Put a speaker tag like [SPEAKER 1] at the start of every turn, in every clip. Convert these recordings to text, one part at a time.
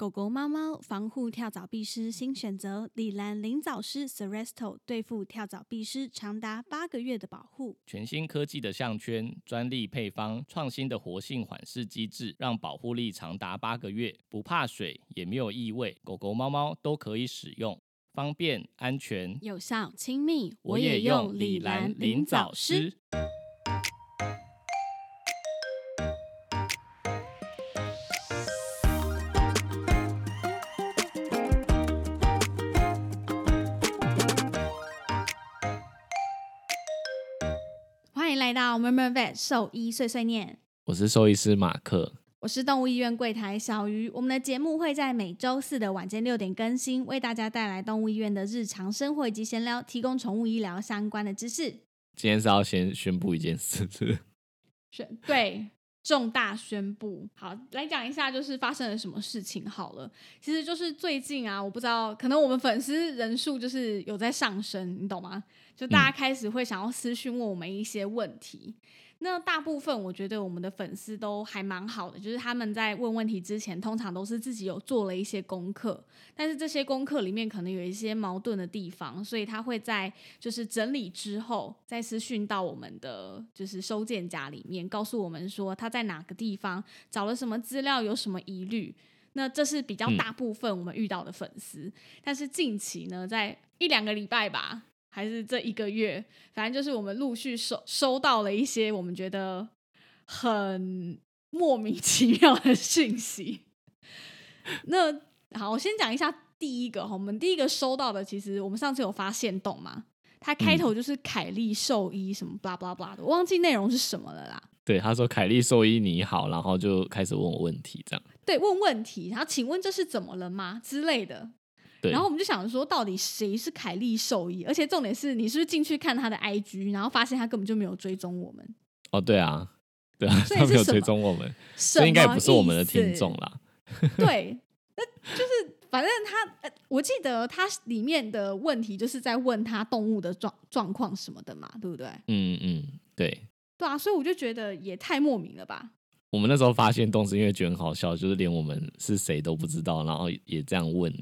[SPEAKER 1] 狗狗、猫猫防护跳蚤必施新选择：李兰灵藻师 Seresto 对付跳蚤必施长达八个月的保护。
[SPEAKER 2] 全新科技的项圈、专利配方、创新的活性缓释机制，让保护力长达八个月，不怕水，也没有异味，狗狗、猫猫都可以使用，方便、安全、
[SPEAKER 1] 有效、亲密。
[SPEAKER 2] 我也用李兰灵藻师。
[SPEAKER 1] 来到 Murmur Vet 兽医碎碎念，
[SPEAKER 2] 我是兽医师马克。
[SPEAKER 1] 我是动物医院柜台小鱼。我们的节目会在每周四的晚间六点更新，为大家带来动物医院的日常生活以及闲聊，提供宠物医疗相关的知识。
[SPEAKER 2] 今天是要先宣布一件事，是？
[SPEAKER 1] 宣对重大宣布，好来讲一下，就是发生了什么事情好了。其实就是最近啊，我不知道，可能我们粉丝人数就是有在上升，你懂吗？就大家开始会想要私讯问我们一些问题。那大部分我觉得我们的粉丝都还蛮好的，就是他们在问问题之前，通常都是自己有做了一些功课，但是这些功课里面可能有一些矛盾的地方，所以他会在就是整理之后再私讯到我们的就是收件夹里面，告诉我们说他在哪个地方找了什么资料，有什么疑虑。那这是比较大部分我们遇到的粉丝，但是近期呢，在一两个礼拜吧。还是这一个月，反正就是我们陆续收收到了一些我们觉得很莫名 其妙的讯息。那好，我先讲一下第一个哈，我们第一个收到的，其实我们上次有发现动嘛，它开头就是凯利兽医什么 blah blah blah 的，我忘记内容是什么了啦。
[SPEAKER 2] 对，他说凯利兽医你好，然后就开始问我问题，这样。
[SPEAKER 1] 对，问问题，然后请问这是怎么了吗之类的。然后我们就想说，到底谁是凯利兽医？而且重点是你是不是进去看他的 IG，然后发现他根本就没有追踪我们？
[SPEAKER 2] 哦，对啊，对啊，他没有追踪我们，这应该不是我们的听众啦。
[SPEAKER 1] 对，那就是反正他，我记得他里面的问题就是在问他动物的状状况什么的嘛，对不对？
[SPEAKER 2] 嗯嗯，对，
[SPEAKER 1] 对啊，所以我就觉得也太莫名了吧。
[SPEAKER 2] 我们那时候发现动是因为觉得很好笑，就是连我们是谁都不知道，然后也这样问。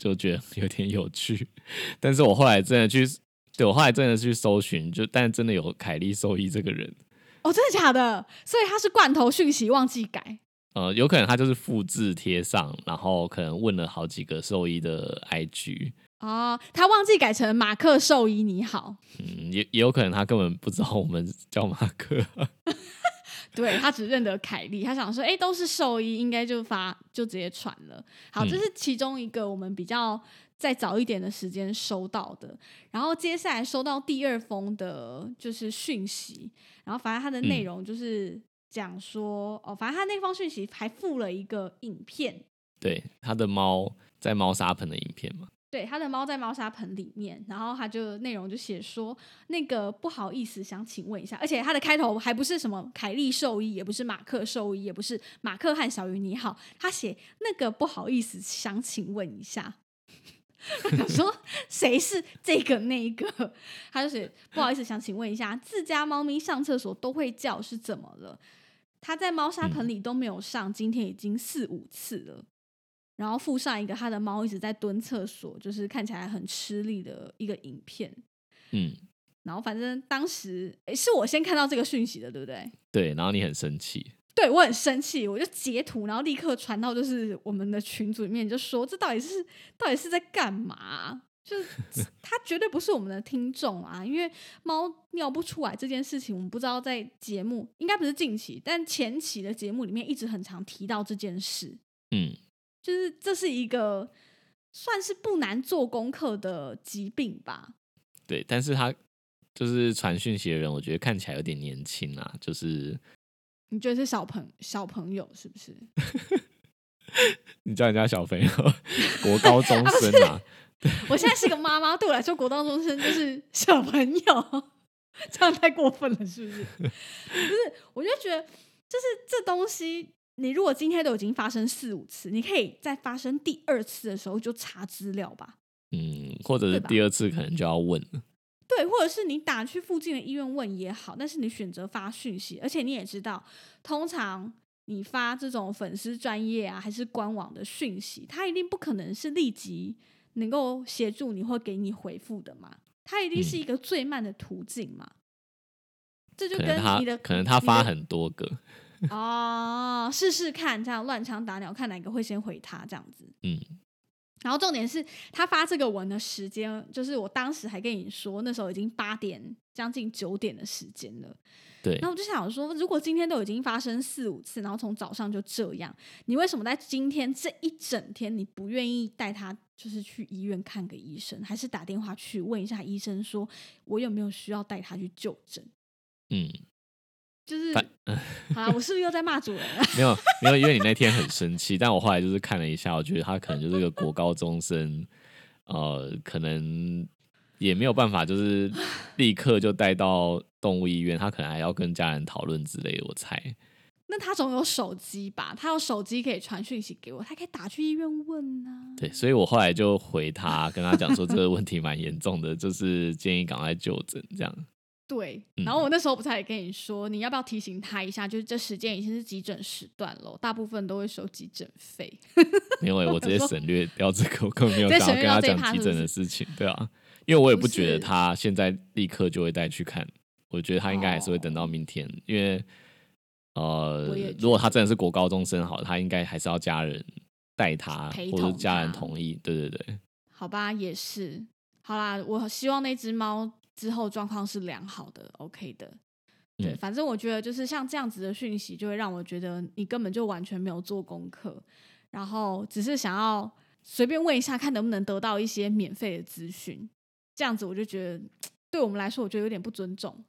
[SPEAKER 2] 就觉得有点有趣，但是我后来真的去，对我后来真的去搜寻，就但真的有凯利兽医这个人，
[SPEAKER 1] 哦，真的假的？所以他是罐头讯息忘记改，
[SPEAKER 2] 呃，有可能他就是复制贴上，然后可能问了好几个兽医的 IG，
[SPEAKER 1] 哦，他忘记改成马克兽医你好，
[SPEAKER 2] 嗯，也也有可能他根本不知道我们叫马克。
[SPEAKER 1] 对他只认得凯莉，他想说，哎，都是兽医，应该就发就直接传了。好，这是其中一个我们比较再早一点的时间收到的。然后接下来收到第二封的，就是讯息。然后反正它的内容就是讲说，哦，反正他那封讯息还附了一个影片，
[SPEAKER 2] 对，他的猫在猫砂盆的影片嘛。
[SPEAKER 1] 对，他的猫在猫砂盆里面，然后他就内容就写说，那个不好意思，想请问一下，而且他的开头还不是什么凯利兽医，也不是马克兽医，也不是马克和小鱼你好，他写那个不好意思，想请问一下，说谁是这个那个，他就写不好意思，想请问一下，自家猫咪上厕所都会叫是怎么了？他在猫砂盆里都没有上，今天已经四五次了。然后附上一个他的猫一直在蹲厕所，就是看起来很吃力的一个影片。
[SPEAKER 2] 嗯，
[SPEAKER 1] 然后反正当时诶是我先看到这个讯息的，对不对？
[SPEAKER 2] 对，然后你很生气，
[SPEAKER 1] 对我很生气，我就截图，然后立刻传到就是我们的群组里面，就说这到底是到底是在干嘛？就是 他绝对不是我们的听众啊，因为猫尿不出来这件事情，我们不知道在节目应该不是近期，但前期的节目里面一直很常提到这件事。
[SPEAKER 2] 嗯。
[SPEAKER 1] 就是这是一个算是不难做功课的疾病吧？
[SPEAKER 2] 对，但是他就是传讯息的人，我觉得看起来有点年轻啊。就是
[SPEAKER 1] 你觉得是小朋小朋友是不是？
[SPEAKER 2] 你叫人家小朋友，国高中生啊？
[SPEAKER 1] 我现在是个妈妈，对我来说，国高中生就是小朋友，这样太过分了，是不是？不是，我就觉得就是这东西。你如果今天都已经发生四五次，你可以在发生第二次的时候就查资料吧。
[SPEAKER 2] 嗯，或者是第二次可能就要问了。
[SPEAKER 1] 对，或者是你打去附近的医院问也好，但是你选择发讯息，而且你也知道，通常你发这种粉丝专业啊，还是官网的讯息，他一定不可能是立即能够协助你或给你回复的嘛，他一定是一个最慢的途径嘛。这就跟
[SPEAKER 2] 他
[SPEAKER 1] 你的
[SPEAKER 2] 可能他发很多个，
[SPEAKER 1] 哦，试试看，这样乱枪打鸟，看哪个会先回他这样子。
[SPEAKER 2] 嗯，
[SPEAKER 1] 然后重点是他发这个文的时间，就是我当时还跟你说，那时候已经八点将近九点的时间了。
[SPEAKER 2] 对
[SPEAKER 1] 然后我就想说，如果今天都已经发生四五次，然后从早上就这样，你为什么在今天这一整天你不愿意带他就是去医院看个医生，还是打电话去问一下医生，说我有没有需要带他去就诊？
[SPEAKER 2] 嗯，
[SPEAKER 1] 就是
[SPEAKER 2] 反
[SPEAKER 1] 好啦，我是不是又在骂主人啊？
[SPEAKER 2] 没有没有，因为你那天很生气，但我后来就是看了一下，我觉得他可能就是个国高中生，呃，可能也没有办法，就是立刻就带到动物医院，他可能还要跟家人讨论之类的，我猜。
[SPEAKER 1] 那他总有手机吧？他有手机可以传讯息给我，他可以打去医院问啊。
[SPEAKER 2] 对，所以我后来就回他，跟他讲说这个问题蛮严重的，就是建议赶快就诊，这样。
[SPEAKER 1] 对，
[SPEAKER 2] 嗯
[SPEAKER 1] 然后我那时候不是也跟你说，你要不要提醒他一下？就是这时间已经是急诊时段了，大部分都会收急诊费。
[SPEAKER 2] 没有、欸，我直接省略掉这个，我根本没有跟他讲急诊的事情，对啊，因为我也不
[SPEAKER 1] 不
[SPEAKER 2] 觉得他现在立刻就会带去看，我觉得他应该还是会等到明天，因为呃如果他真的是国高中生，好，他应该还是要家人带他，或者家人同意，对对对，
[SPEAKER 1] 好吧，也是。好啦，我希望那只猫之后状况是良好的，OK 的。对，
[SPEAKER 2] 嗯
[SPEAKER 1] 反正我觉得就是像这样子的讯息，就会让我觉得你根本就完全没有做功课，然后只是想要随便问一下，看能不能得到一些免费的资讯。这样子我就觉得，对我们来说，我觉得有点不尊重，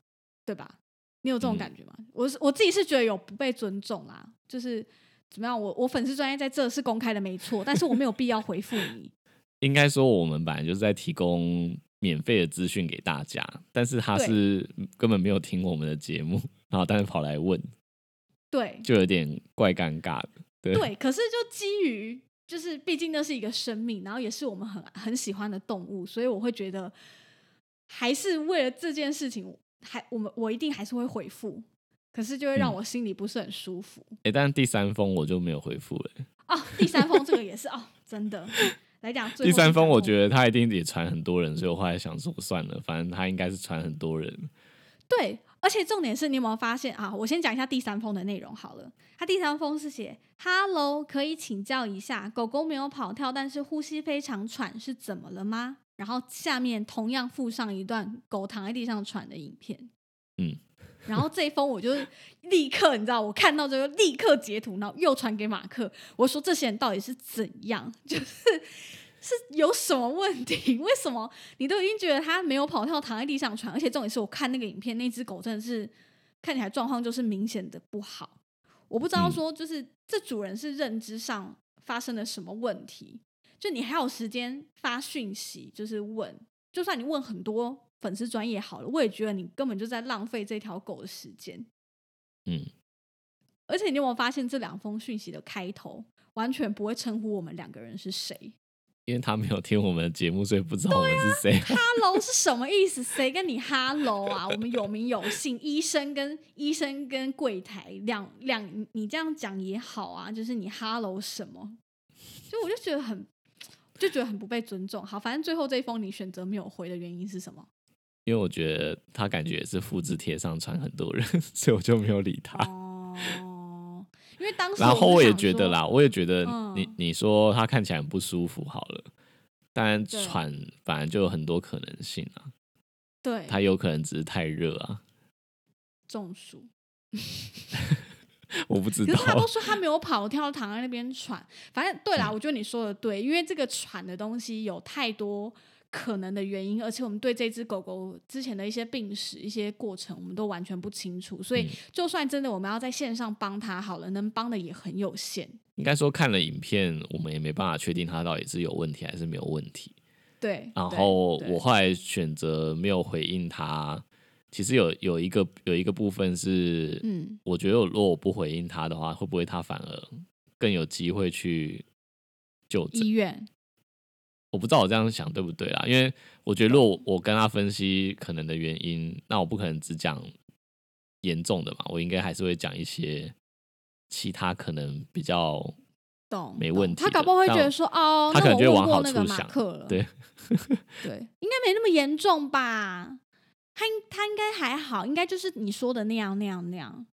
[SPEAKER 1] 对吧？你有这种
[SPEAKER 2] 嗯
[SPEAKER 1] 感觉吗？我是我自己是觉得有不被尊重啦，就是怎么样？我我粉丝专业在这是公开的没错，但是我没有必要回复你。
[SPEAKER 2] 应该说我们本来就是在提供免费的资讯给大家，但是他是根本没有听我们的节目，然后但是跑来问，
[SPEAKER 1] 对，
[SPEAKER 2] 就有点怪尴尬的，对。
[SPEAKER 1] 对，可是就基于就是毕竟那是一个生命，然后也是我们很很喜欢的动物，所以我会觉得还是为了这件事情，还我们我一定还是会回复，可是就会让
[SPEAKER 2] 嗯。
[SPEAKER 1] 我心里不是很舒服。
[SPEAKER 2] 哎、但是第三封我就没有回复了。
[SPEAKER 1] 哦，第三封这个也是哦，真的来讲
[SPEAKER 2] 第三封我觉
[SPEAKER 1] 得
[SPEAKER 2] 得他一定也传很多人，所以我后来想说算了，反正他应该是传很多人。
[SPEAKER 1] 对，而且重点是你有没有发现啊？我先讲一下第三封的内容好了。他第三封是写：“Hello，可以请教一下，狗狗没有跑跳，但是呼吸非常喘，是怎么了吗？”然后下面同样附上一段狗躺在地上喘的影片。
[SPEAKER 2] 嗯，
[SPEAKER 1] 然后这一封我就立刻，你知道，我看到这个立刻截图，然后又传给马克，我说这些人到底是怎样？就是是有什么问题？为什么你都已经觉得他没有跑跳，躺在地上喘？而且重点是我看那个影片，那只狗真的是看起来状况就是明显的不好。我不知道
[SPEAKER 2] 嗯
[SPEAKER 1] 说，就是这主人是认知上发生了什么问题？就你还有时间发讯息，就是问，就算你问很多粉丝专业好了，我也觉得你根本就在浪费这条狗的时间。
[SPEAKER 2] 嗯，
[SPEAKER 1] 而且你有没有发现，这两封讯息的开头完全不会称呼我们两个人是谁
[SPEAKER 2] 因为他没有听我们的节目，所以不知道我们是谁。
[SPEAKER 1] ？Hello 是什么意思？谁跟你 Hello 啊？我们有名有姓，医生跟医生跟柜台两两，你这样讲也好啊，就是你 Hello 什么？所以我就觉得很，就觉得很不被尊重。好，反正最后这一封你选择没有回的原因是什么？
[SPEAKER 2] 因为我觉得他感觉也是复制贴上传很多人，所以我就没有理他。
[SPEAKER 1] 哦，因为当时
[SPEAKER 2] 然后我也觉得啦，我也觉得
[SPEAKER 1] 嗯
[SPEAKER 2] 你你说他看起来很不舒服，好了，但
[SPEAKER 1] 对
[SPEAKER 2] 喘反正就有很多可能性啊，
[SPEAKER 1] 对，
[SPEAKER 2] 他有可能只是太热啊，
[SPEAKER 1] 中暑。
[SPEAKER 2] 我不知
[SPEAKER 1] 可是他都
[SPEAKER 2] 道。
[SPEAKER 1] 说他没有跑跳，躺在那边喘。反正对啦，我觉得你说的对，因为这个喘的东西有太多可能的原因，而且我们对这只狗狗之前的一些病史、一些过程，我们都完全不清楚。所以
[SPEAKER 2] 嗯，
[SPEAKER 1] 就算真的我们要在线上帮他好了，能帮的也很有限。
[SPEAKER 2] 应该说看了影片，我们也没办法确定它到底是有问题还是没有问题。
[SPEAKER 1] 对，
[SPEAKER 2] 然后我后来选择没有回应他，其实有有一个有一个部分是，
[SPEAKER 1] 嗯，
[SPEAKER 2] 我觉得如果我不回应他的话，会不会他反而更有机会去就
[SPEAKER 1] 医？院
[SPEAKER 2] 我不知道我这样想对不对啦，因为我觉得如果我跟他分析可能的原因，那我不可能只讲严重的嘛，我应该还是会讲一些其他可能比较
[SPEAKER 1] 懂，
[SPEAKER 2] 没问题
[SPEAKER 1] 他搞不好会觉得说，哦，
[SPEAKER 2] 他可能就会往好处想对
[SPEAKER 1] 对，应该没那么严重吧？他应他应该还好，应该就是你说的那样那样那样。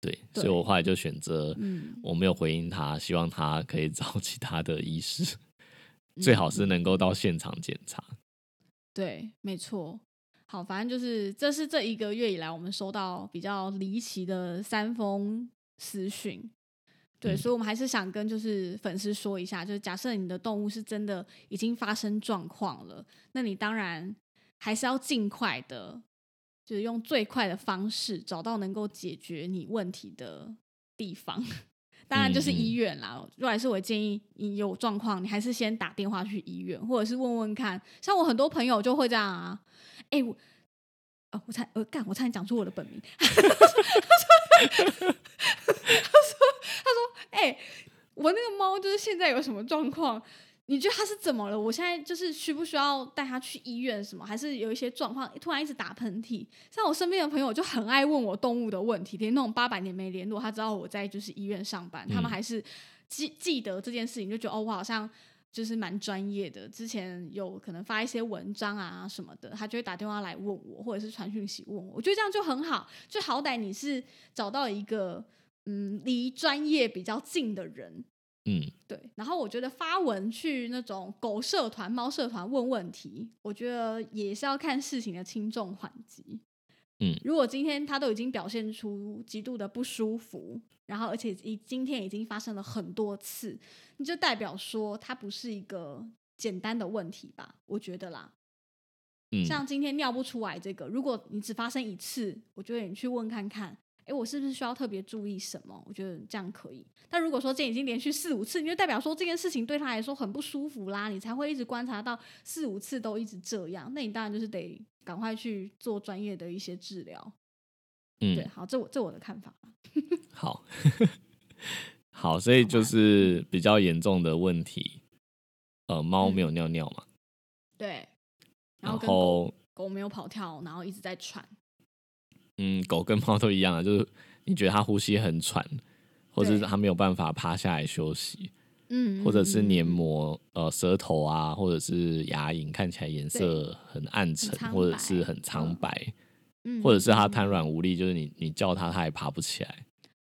[SPEAKER 2] 对，
[SPEAKER 1] 对
[SPEAKER 2] 所以我后来就选择
[SPEAKER 1] 嗯，
[SPEAKER 2] 我没有回应他，希望他可以 找其他的医师，最好是能够到现场检查。
[SPEAKER 1] 对，没错。好，反正就是这是这一个月以来我们收到比较离奇的三封私讯。对，
[SPEAKER 2] 嗯
[SPEAKER 1] 所以我们还是想跟就是粉丝说一下，就是假设你的动物是真的已经发生状况了，那你当然还是要尽快的，就是用最快的方式找到能够解决你问题的地方。当然就是医院啦。如果还是我建议你有状况，你还是先打电话去医院，或者是问问看。像我很多朋友就会这样啊，哎、我。哦，我才我干，我差点讲出我的本名。他说，他说，他说，哎、我那个猫就是现在有什么状况？你觉得他是怎么了？我现在就是需不需要带他去医院什么？还是有一些状况突然一直打喷嚏？像我身边的朋友就很爱问我动物的问题，连那种八百年没联络，他知道我在就是医院上班，他们
[SPEAKER 2] 嗯
[SPEAKER 1] 还是记记得这件事情，就觉得哦，我好像就是蛮专业的。之前有可能发一些文章啊什么的，他就会打电话来问我，或者是传讯息问我。我觉得这样就很好，就好歹你是找到一个嗯离专业比较近的人，
[SPEAKER 2] 嗯，
[SPEAKER 1] 对，然后我觉得发文去那种狗社团、猫社团问问题，我觉得也是要看事情的轻重缓急。
[SPEAKER 2] 嗯
[SPEAKER 1] 如果今天他都已经表现出极度的不舒服，然后而且已今天已经发生了很多次，你就代表说它不是一个简单的问题吧？我觉得啦，
[SPEAKER 2] 嗯，
[SPEAKER 1] 像今天尿不出来这个，如果你只发生一次，我觉得你去问看看，哎，我是不是需要特别注意什么？我觉得这样可以。但如果说这已经连续四五次，你就代表说这件事情对他来说很不舒服啦，你才会一直观察到四五次都一直这样，那你当然就是得赶快去做专业的一些治疗。嗯对，
[SPEAKER 2] 嗯，
[SPEAKER 1] 好，这我这我的看法。
[SPEAKER 2] 好，好，所以就是比较严重的问题，呃，猫没有尿尿嘛，
[SPEAKER 1] 对，然后狗没有跑跳，然后一直在喘。
[SPEAKER 2] 嗯，狗跟猫都一样啊，就是你觉得它呼吸很喘，或者是它没有办法趴下来休息，
[SPEAKER 1] 嗯，
[SPEAKER 2] 或者是黏
[SPEAKER 1] 嗯，
[SPEAKER 2] 膜、呃舌头啊，或者是牙龈看起来颜色很暗沉，或者是很苍
[SPEAKER 1] 嗯
[SPEAKER 2] 白，
[SPEAKER 1] 嗯
[SPEAKER 2] 或者是它
[SPEAKER 1] 嗯
[SPEAKER 2] 瘫软无力，就是你你叫它它也爬不起来，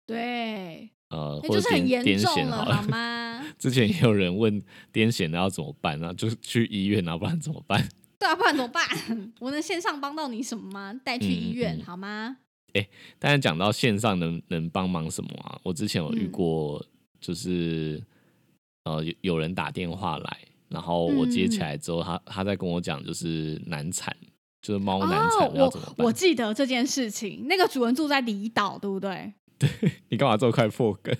[SPEAKER 1] 对，
[SPEAKER 2] 呃，或者
[SPEAKER 1] 就是很严
[SPEAKER 2] 癫痫好了
[SPEAKER 1] 好。吗？
[SPEAKER 2] 之前也有人问癫痫的要怎么办，然后就去医院，然后不然怎么办？
[SPEAKER 1] 对啊，不然怎么办？我能线上帮到你什么吗？带去医院、
[SPEAKER 2] 嗯嗯
[SPEAKER 1] 好吗？
[SPEAKER 2] 哎但是讲到线上能能帮忙什么啊？我之前有遇
[SPEAKER 1] 嗯
[SPEAKER 2] 过，就是、呃有有人打电话来，然后我接起来之后，他他在跟我讲就是难产，就是猫难产、要怎么
[SPEAKER 1] 我我 记得这件事情，那个主人住在离岛，对不对？
[SPEAKER 2] 对 你干嘛这么快破梗？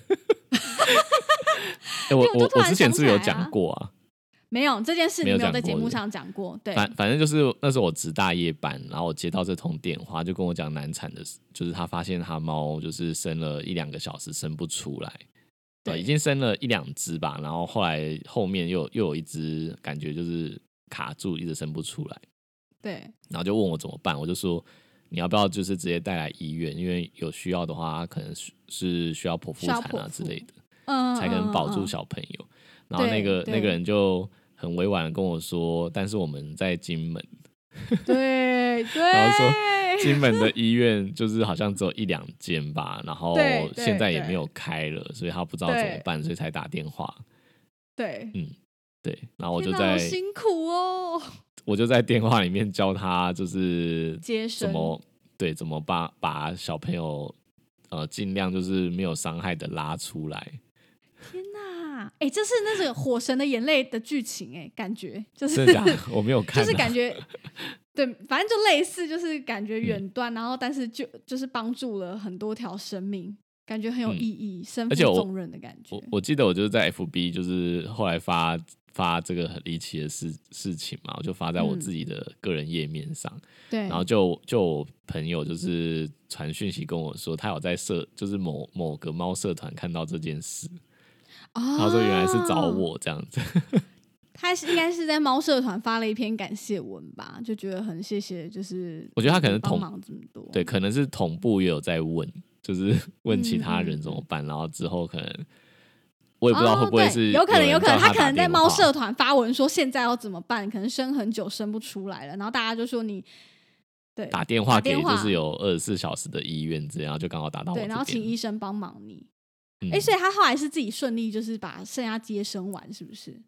[SPEAKER 2] 欸、我
[SPEAKER 1] 我
[SPEAKER 2] 我之前是有讲过啊？
[SPEAKER 1] 没有这件事，
[SPEAKER 2] 没有
[SPEAKER 1] 你没有在节目上讲过。对，
[SPEAKER 2] 反反正就是那时候我值大夜班，然后我接到这通电话，就跟我讲难产的事，就是他发现他猫就是生了一两个小时生不出来，对，已经生了一两只吧，然后后来后面又又有一只感觉就是卡住，一直生不出来，
[SPEAKER 1] 对，
[SPEAKER 2] 然后就问我怎么办，我就说你要不要就是直接带来医院，因为有需要的话，可能是是需要剖腹产啊之类的。
[SPEAKER 1] 嗯，
[SPEAKER 2] 才能保住
[SPEAKER 1] 嗯。
[SPEAKER 2] 小朋友。然后那个那个人就很委婉的跟我说，但是我们在金门，
[SPEAKER 1] 嗯对对，
[SPEAKER 2] 然后说金门的 医院就是好像只有一两间吧，然后现在也没有开了，所以他不知道怎么办，所以才打电话。
[SPEAKER 1] 对，嗯
[SPEAKER 2] 对，然后我就在
[SPEAKER 1] 辛苦哦，
[SPEAKER 2] 我就在电话里面教他，就是怎么对怎么把把小朋友呃尽量就是没有伤害的拉出来。
[SPEAKER 1] 天哪，哎，这是那个《火神的眼泪》的剧情，哎，感觉就是
[SPEAKER 2] 真的的？我没有看、啊，
[SPEAKER 1] 就是感觉，对，反正就类似，就是感
[SPEAKER 2] 嗯
[SPEAKER 1] 觉远端，然后但是就就是帮助了很多条生命，感觉很有
[SPEAKER 2] 嗯。
[SPEAKER 1] 意义，身负重任的感觉。
[SPEAKER 2] 我。我记得我就是在 FB，就是后来发发这个很离奇的事事情嘛，我就发在我
[SPEAKER 1] 嗯
[SPEAKER 2] 自己的个人页面上，
[SPEAKER 1] 对，
[SPEAKER 2] 然后就就我朋友就是传讯息跟我说，他有在社就是某某个猫社团看到这件事，
[SPEAKER 1] 他
[SPEAKER 2] 他说原来是找，我这样子，
[SPEAKER 1] 他是应该是在猫社团发了一篇感谢文吧，就觉得很谢谢，就是
[SPEAKER 2] 我觉得他可能同
[SPEAKER 1] 帮忙这么多，
[SPEAKER 2] 对，可能是同步也有在问，就是 问其他人怎么办，然后之后可能我也不知道会不会是
[SPEAKER 1] 哦有可能，有可能
[SPEAKER 2] 他
[SPEAKER 1] 可能在猫
[SPEAKER 2] 社。
[SPEAKER 1] 团发文说现在要怎么办，可能生很久生不出来了，然后大家就说你对
[SPEAKER 2] 打电话给就是有二十四小时的医院，这样就刚好打到我
[SPEAKER 1] 对，然后请。医生帮忙你。
[SPEAKER 2] 嗯
[SPEAKER 1] 哎、所以他后来是自己顺利，就是把剩下接生完，是不是？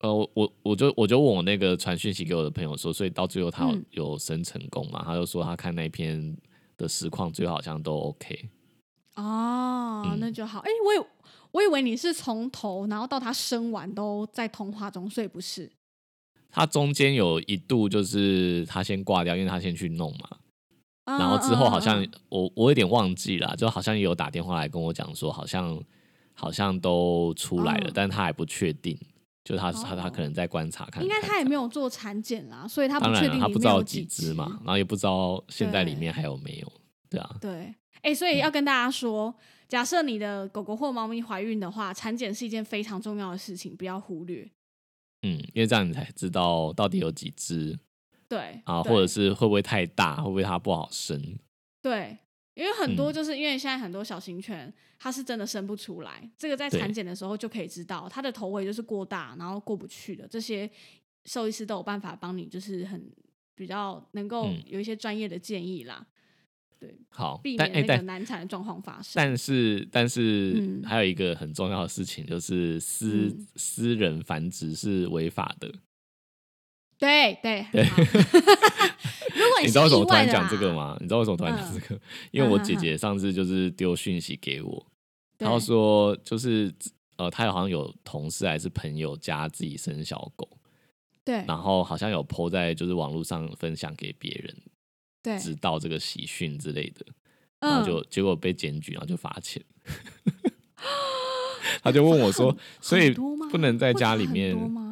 [SPEAKER 2] 呃，我我我就我就问我那个传讯息给我的朋友说，所以到最后他有、
[SPEAKER 1] 嗯
[SPEAKER 2] 有生成功嘛？他就说他看那篇的实况，最后好像都 OK。
[SPEAKER 1] 哦，
[SPEAKER 2] 嗯
[SPEAKER 1] 那就好。哎、我以我以为你是从头然后到他生完都在通话中，所以不是。
[SPEAKER 2] 他中间有一度就是他先挂掉，因为他先去弄嘛，
[SPEAKER 1] 然
[SPEAKER 2] 然后之后好
[SPEAKER 1] 嗯
[SPEAKER 2] 像我我有点忘记了，就好像也有打电话来跟我讲说，好像好像都出来了，
[SPEAKER 1] 嗯
[SPEAKER 2] 但他还不确定，就他他他
[SPEAKER 1] 哦
[SPEAKER 2] 可能在观察看看。
[SPEAKER 1] 应该他也没有做产检啦，所以他不确定里
[SPEAKER 2] 他不知道
[SPEAKER 1] 几
[SPEAKER 2] 只嘛，然后也不知道现在里面还有没有，对啊，
[SPEAKER 1] 对，哎、所以要跟大家说，假设你的狗狗或猫咪怀孕的话，产检是一件非常重要的事情，不要忽略。
[SPEAKER 2] 嗯，因为这样你才知道到底有几只
[SPEAKER 1] 对
[SPEAKER 2] 啊，或者是会不会太大，会不会它不好生？
[SPEAKER 1] 对，因为很多
[SPEAKER 2] 嗯
[SPEAKER 1] 就是因为现在很多小型犬它是真的生不出来，这个在
[SPEAKER 2] 对
[SPEAKER 1] 产检的时候就可以知道，它的头围就是过大，然后过不去的，这些兽医师都有办法帮你，就是很比较能够
[SPEAKER 2] 嗯
[SPEAKER 1] 有一些专业的建议啦，对
[SPEAKER 2] 好
[SPEAKER 1] 避，免那个
[SPEAKER 2] 但
[SPEAKER 1] 难产的状况发生。
[SPEAKER 2] 但是但是、
[SPEAKER 1] 嗯
[SPEAKER 2] 还有一个很重要的事情，就是私、
[SPEAKER 1] 嗯
[SPEAKER 2] 私人繁殖是违法的。
[SPEAKER 1] 对对，
[SPEAKER 2] 对
[SPEAKER 1] 如果
[SPEAKER 2] 你
[SPEAKER 1] 是
[SPEAKER 2] 知道为什么突然？讲这个吗？你知道为什么突然讲
[SPEAKER 1] 嗯
[SPEAKER 2] 这个？因为我姐姐上次就是丢讯息给我，
[SPEAKER 1] 对
[SPEAKER 2] 她说就是呃，她好像有同事还是朋友家自己生小狗，
[SPEAKER 1] 对
[SPEAKER 2] 然后好像有 PO 在就是网络上分享给别人
[SPEAKER 1] 对，
[SPEAKER 2] 知道这个喜讯之类的，然后
[SPEAKER 1] 嗯，
[SPEAKER 2] 就结果被检举，然后就罚钱。他就问我说，所以不能在家里面
[SPEAKER 1] 吗？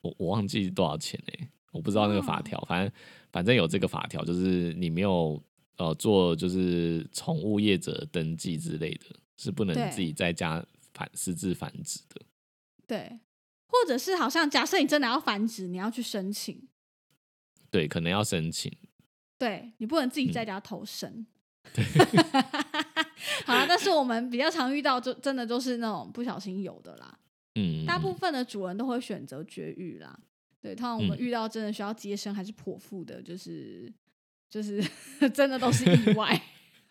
[SPEAKER 2] 我我忘记多少钱哎、我不知道那个法
[SPEAKER 1] 哦
[SPEAKER 2] 条，反正反正有这个法条，就是你没有呃做就是宠物业者登记之类的，是不能自己在家繁私自繁殖的。
[SPEAKER 1] 对，或者是好像假设你真的要繁殖，你要去申请，
[SPEAKER 2] 对，可能要申请。
[SPEAKER 1] 对你不能自己
[SPEAKER 2] 嗯
[SPEAKER 1] 在家投生。好了，但是我们比较常遇到，就真的就是那种不小心有的啦。
[SPEAKER 2] 嗯，
[SPEAKER 1] 大部
[SPEAKER 2] 嗯
[SPEAKER 1] 分的主人都会选择绝育啦。对，通常我们
[SPEAKER 2] 嗯
[SPEAKER 1] 遇到真的需要接生还是剖腹的，就是就是 真的都是意外。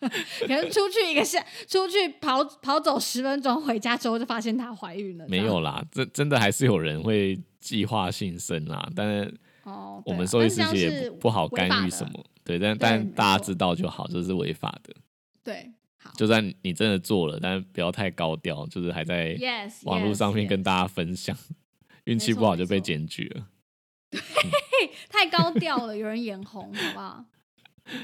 [SPEAKER 1] 可能出去一个下，出去跑跑走十分钟，回家之后就发现她怀孕了。
[SPEAKER 2] 没有啦，真真的还是有人会计划性生啦，但是
[SPEAKER 1] 哦，
[SPEAKER 2] 我们兽医师也不不好干预什么。对，但但大家知道就好，这是违法的。
[SPEAKER 1] 对，好
[SPEAKER 2] 就算你真的做了，但不要太高调，就是还在网络上面跟大家分享，运气
[SPEAKER 1] 错
[SPEAKER 2] 不好就被检举了。
[SPEAKER 1] 太高调了，有人眼红，好不好？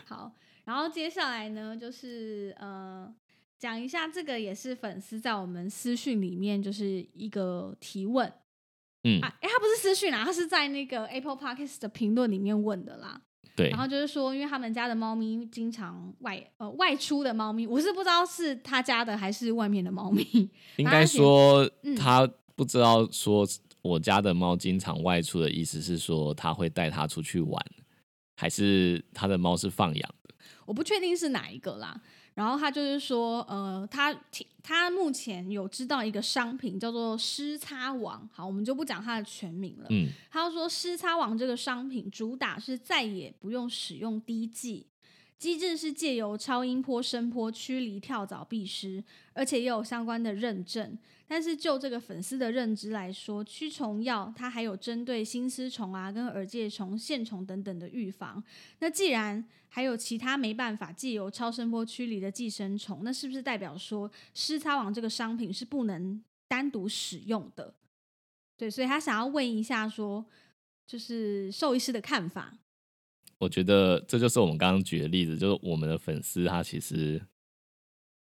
[SPEAKER 1] 好，然后接下来呢，就是呃，讲一下这个也是粉丝在我们私讯里面就是一个提问
[SPEAKER 2] 嗯，
[SPEAKER 1] 啊，哎，他不是私讯啊，他是在那个 Apple Podcast 的评论里面问的啦。
[SPEAKER 2] 对
[SPEAKER 1] 然，后就是说，因为他们家的猫咪经常外呃外出的猫咪，我是不知道是他家的还是外面的猫咪。
[SPEAKER 2] 应该说
[SPEAKER 1] 嗯
[SPEAKER 2] 他不知道说我家的猫经常外出的意思是说他会带它出去玩，还是他的猫是放养的？
[SPEAKER 1] 我不确定是哪一个啦。然后他就是说，呃，他他目前有知道一个商品叫做湿擦网，好，我们就不讲它的全名了。
[SPEAKER 2] 嗯，
[SPEAKER 1] 他说湿擦网这个商品主打是再也不用使用滴剂，机制是借由超音波、声波驱离跳蚤、蜱虱，而且也有相关的认证。但是就这个粉丝的认知来说，驱虫药它还有针对心丝虫啊、跟耳疥虫、线虫等等的预防。那既然还有其他没办法借由超声波驱离的寄生虫，那是不是代表说湿擦网这个商品是不能单独使用的？对，所以他想要问一下说，就是兽医师的看法。
[SPEAKER 2] 我觉得这就是我们刚刚举的例子，就是我们的粉丝他其实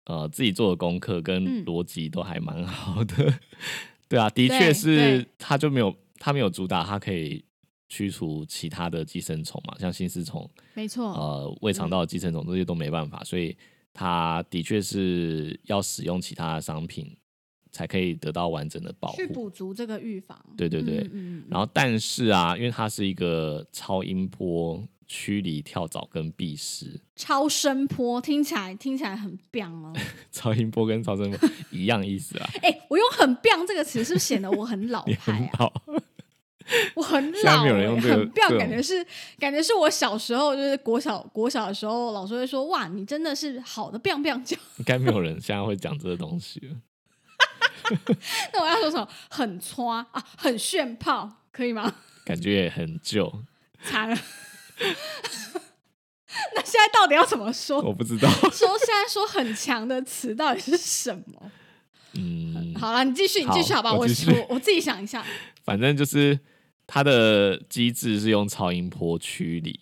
[SPEAKER 2] 呃自己做的功课跟
[SPEAKER 1] 嗯
[SPEAKER 2] 逻辑都还蛮好的。对啊，的确是
[SPEAKER 1] 对，
[SPEAKER 2] 他就没有他没有主打，它可以驱除其他的寄生虫嘛，像心丝虫、
[SPEAKER 1] 没错，
[SPEAKER 2] 呃胃肠道的寄生虫这些都没办法，所以他的确是要使用其他的商品才可以得到完整的保护
[SPEAKER 1] 去。补足这个预防。
[SPEAKER 2] 对对对
[SPEAKER 1] 嗯嗯嗯
[SPEAKER 2] 然后，但是啊，因为它是一个超音波驱离、跳蚤跟蜱虱。
[SPEAKER 1] 超声波听起来听起来很棒哦。
[SPEAKER 2] 超音波跟超声波一样意思啊，
[SPEAKER 1] 哎、我用“很棒”这个词，是不是显得我很老 派啊？我很
[SPEAKER 2] 现在
[SPEAKER 1] 老、
[SPEAKER 2] 没有人
[SPEAKER 1] 欸，
[SPEAKER 2] 用这个
[SPEAKER 1] 很棒，感觉是感觉是我小时候就是国小国小的时候，老师会说：“哇，你真的是好的 biang biang 叫。
[SPEAKER 2] 应该没有人现在会讲这个东西了。”
[SPEAKER 1] 那我要说什么？很穿啊，很炫炮，可以吗？
[SPEAKER 2] 感觉也很旧，
[SPEAKER 1] 惨了。那现在到底要怎么说？
[SPEAKER 2] 我不知道。
[SPEAKER 1] 说现在说很强的词到底是什么？
[SPEAKER 2] 嗯，
[SPEAKER 1] 好了，你继续，你继续，
[SPEAKER 2] 好
[SPEAKER 1] 好吧？我
[SPEAKER 2] 我
[SPEAKER 1] 我我自己想一下。
[SPEAKER 2] 反正就是它的机制是用超音波驱离，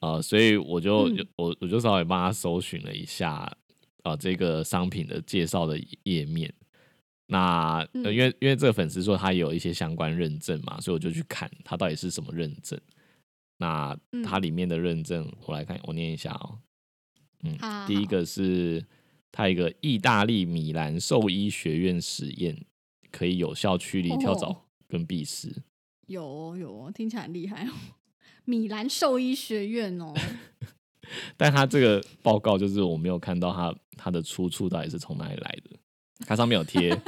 [SPEAKER 2] 呃，所以我就、
[SPEAKER 1] 嗯
[SPEAKER 2] 我我就稍微帮他搜寻了一下，呃，这个商品的介绍的页面。那、因为因为这个粉丝说他有一些相关认证嘛，所以我就去看他到底是什么认证。那
[SPEAKER 1] 嗯
[SPEAKER 2] 它里面的认证，我来看，我念一下哦。嗯，
[SPEAKER 1] 好好
[SPEAKER 2] 第一个是它一个意大利米兰兽医学院实验，可以有效驱离跳蚤
[SPEAKER 1] 哦
[SPEAKER 2] 跟蜱虱。
[SPEAKER 1] 有哦有哦，听起来很厉害哦。米兰兽医学院哦，
[SPEAKER 2] 但它这个报告就是我没有看到它它的出处到底是从哪里来的。它上面有贴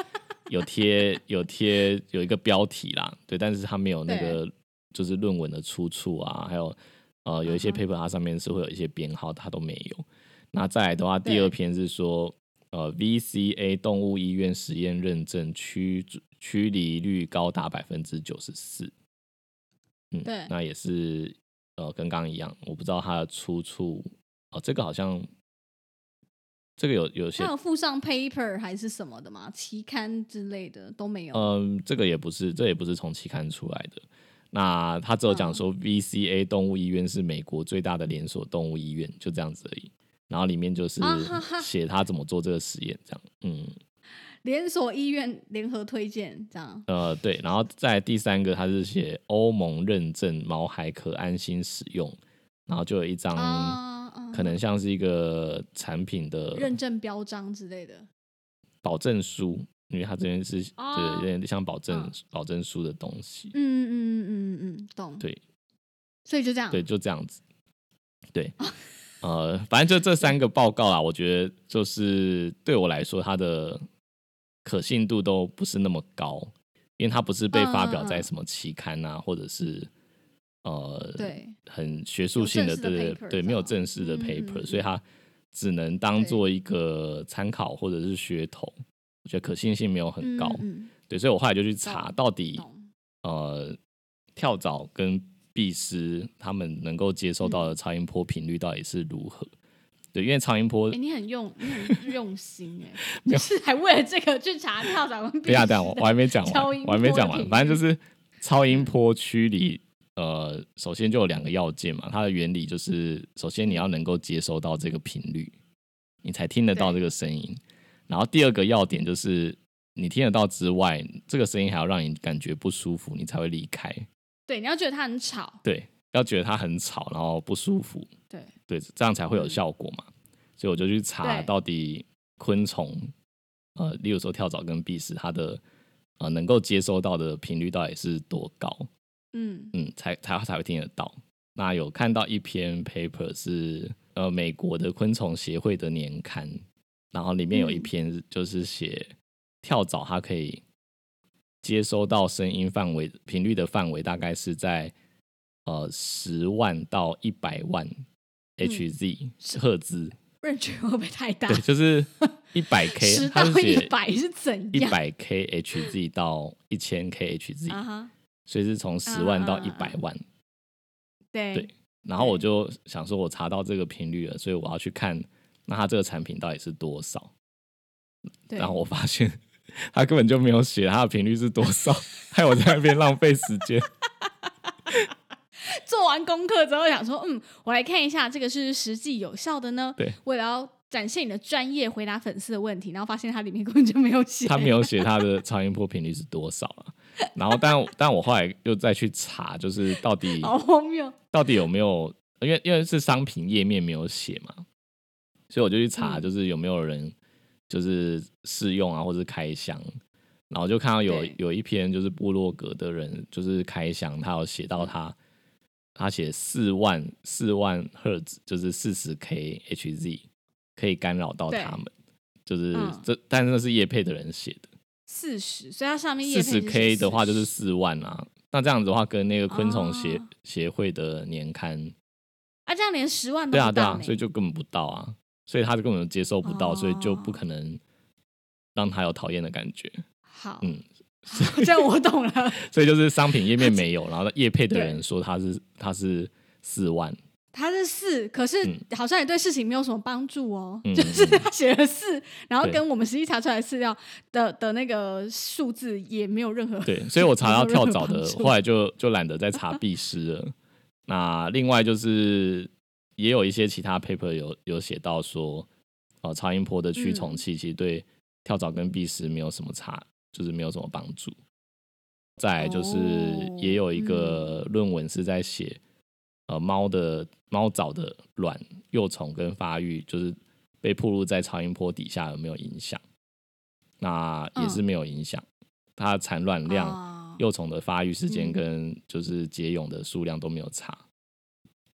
[SPEAKER 2] 有贴有贴有一个标题啦，对，但是它没有那 个就是论文的出处啊，还有呃有一些 paper 它上面是会有一些编号，它都没有。那再来的话，第二篇是说呃 VCA 动物医院实验认证驱驱离率高达百分之九十四。嗯，
[SPEAKER 1] 对
[SPEAKER 2] 那也是呃跟刚刚一样，我不知道它的出处哦，这个好像这个有有些
[SPEAKER 1] 它有附上 paper 还是什么的吗？期刊之类的都没有。
[SPEAKER 2] 嗯，这个也不是，这也不是从期刊出来的。那他只有讲
[SPEAKER 1] 嗯
[SPEAKER 2] 说，VCA 动物医院是美国最大的连锁动物医院，就这样子而已。然后里面就是写他怎么做这个实验，这样。嗯，
[SPEAKER 1] 连锁医院联合推荐这样。
[SPEAKER 2] 呃，对。然后在第三个，他是写欧盟认证毛孩可安心使用，然后就有一张可能像是一个产品的
[SPEAKER 1] 认证标章之类的。
[SPEAKER 2] 保证书，因为他这边是
[SPEAKER 1] 哦。
[SPEAKER 2] 对有点像保证
[SPEAKER 1] 嗯。
[SPEAKER 2] 保证书的东西。
[SPEAKER 1] 嗯嗯嗯嗯嗯，懂。
[SPEAKER 2] 对，
[SPEAKER 1] 所以就这样。
[SPEAKER 2] 对，就这样子。对，呃，反正就这三个报告啦，我觉得就是对我来说，它的可信度都不是那么高，因为它不是被发表
[SPEAKER 1] 嗯嗯嗯
[SPEAKER 2] 在什么期刊啊，或者是呃，
[SPEAKER 1] 对，
[SPEAKER 2] 很学术性的，对对对，没有正式的
[SPEAKER 1] 嗯嗯
[SPEAKER 2] paper，、
[SPEAKER 1] 嗯
[SPEAKER 2] 所以它只能当做一个参考或者是噱头，我觉得可信性没有很高。
[SPEAKER 1] 嗯，
[SPEAKER 2] 对，所以我后来就去查到底。呃，跳蚤跟蜱虱他们能够接收到
[SPEAKER 1] 嗯
[SPEAKER 2] 的超音波频率到底是如何？对，因为超音波
[SPEAKER 1] 哎、，你很用，你很 用心哎、就是还为了这个去查跳蚤跟
[SPEAKER 2] 等一下等下，我我还没讲完，我还没讲完，反正就是超音波驱离。呃，首先就有两个要件嘛，它的原理就是，首先你要能够接收到这个频率，你才听得到这
[SPEAKER 1] 对
[SPEAKER 2] 个声音。然后第二个要点就是，你听得到之外，这个声音还要让你感觉不舒服，你才会离开。
[SPEAKER 1] 对，你要觉得它很吵，
[SPEAKER 2] 对，要觉得它很吵，然后不舒服，
[SPEAKER 1] 对，
[SPEAKER 2] 对，这样才会有
[SPEAKER 1] 嗯
[SPEAKER 2] 效果嘛。所以我就去查到底昆虫，呃，例如说跳蚤跟蜱虱，它的呃能够接收到的频率到底是多高，
[SPEAKER 1] 嗯
[SPEAKER 2] 嗯，才才才会听得到。那有看到一篇 paper 是呃美国的昆虫协会的年刊，然后里面有一
[SPEAKER 1] 嗯
[SPEAKER 2] 篇就是写跳蚤它可以接收到声音范围频率的范围大概是在呃十万到一百万
[SPEAKER 1] 嗯
[SPEAKER 2] Hz、赫兹
[SPEAKER 1] ，，range 会不会太大？
[SPEAKER 2] 对，就是 一百 K，
[SPEAKER 1] 十到一
[SPEAKER 2] 它是一
[SPEAKER 1] 百是怎样？
[SPEAKER 2] 一百 K Hz 到一千 K Hz，、
[SPEAKER 1] 啊哈，
[SPEAKER 2] 所以是从十万到一百万。
[SPEAKER 1] 对
[SPEAKER 2] 对然后我就想说，我查到这个频率了，所以我要去看，那它这个产品到底是多少？然后我发现他根本就没有写它的频率是多少，害我在那边浪费时间。
[SPEAKER 1] 做完功课之后想说，嗯，我来看一下这个是实际有效的呢。
[SPEAKER 2] 对，
[SPEAKER 1] 为了要展现你的专业，回答粉丝的问题，然后发现它里面根本就没有写，
[SPEAKER 2] 他没有写它的超音波频率是多少啊。然后但但我后来又再去查，就是到底
[SPEAKER 1] 好荒谬。
[SPEAKER 2] 到底有没有，因为因为是商品页面没有写嘛，所以我就去查，
[SPEAKER 1] 嗯
[SPEAKER 2] 就是有没有人就是试用啊，或者开箱，然后就看到有有一篇就是部落格的人就是开箱，他有写到他他写四万四万赫兹，就是四十 K Hz，可以干扰到他们。就是
[SPEAKER 1] 嗯
[SPEAKER 2] 这，但是那是叶配的人写的。
[SPEAKER 1] 四十，所以它上面叶
[SPEAKER 2] 四十 K 的话就是
[SPEAKER 1] 40
[SPEAKER 2] 四万啊。那这样子的话，跟那个昆虫协、
[SPEAKER 1] 哦
[SPEAKER 2] 协会的年刊，
[SPEAKER 1] 啊，这样连十万都
[SPEAKER 2] 对啊对啊，所以就根本不到啊，所以他就根本接受不到，所以就不
[SPEAKER 1] 哦
[SPEAKER 2] 可能让他有讨厌的感觉。
[SPEAKER 1] 好，
[SPEAKER 2] 嗯，
[SPEAKER 1] 这样我懂了。
[SPEAKER 2] 所以就是商品页面 没有，然后叶配的人说他是他是四万，
[SPEAKER 1] 他是四，可是
[SPEAKER 2] 嗯
[SPEAKER 1] 好像也对事情没有什么帮助哦。
[SPEAKER 2] 嗯
[SPEAKER 1] 就是他写了四，然后跟我们实际查出来的资料的的那个数字也没有任何
[SPEAKER 2] 对，所以我查到跳蚤的后来就就懒得再查必失了。那另外就是也有一些其他 paper 有有写到说，哦，超音波的驱虫器其实对跳蚤跟壁虱没有什么差，就是没有什么帮助。再来就是
[SPEAKER 1] 哦
[SPEAKER 2] 也有一个论文是在写，呃，猫的猫藻的卵幼虫跟发育，就是被暴露在超音波底下有没有影响？那也是没有影响，它产卵量、
[SPEAKER 1] 哦
[SPEAKER 2] 幼虫的发育时间
[SPEAKER 1] 嗯
[SPEAKER 2] 跟就是结蛹的数量都没有差。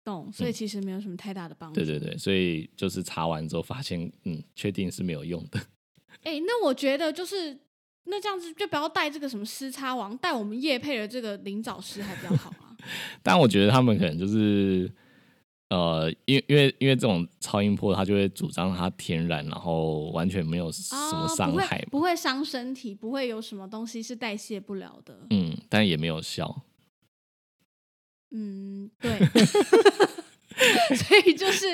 [SPEAKER 1] 懂，所以其实没有什么太大的帮助。
[SPEAKER 2] 对对对，所以就是查完之后发现，嗯，确定是没有用的。
[SPEAKER 1] 哎、那我觉得就是那这样子就不要带这个什么丝叉王，带我们叶配的这个灵藻师还比较好啊。
[SPEAKER 2] 但我觉得他们可能就是，呃，因为因为因为这种超音波，它就会主张它天然，然后完全没有什么伤害嘛，
[SPEAKER 1] 不会伤身体，不会有什么东西是代谢不了的。
[SPEAKER 2] 嗯，但也没有效。
[SPEAKER 1] 嗯，对。所以就是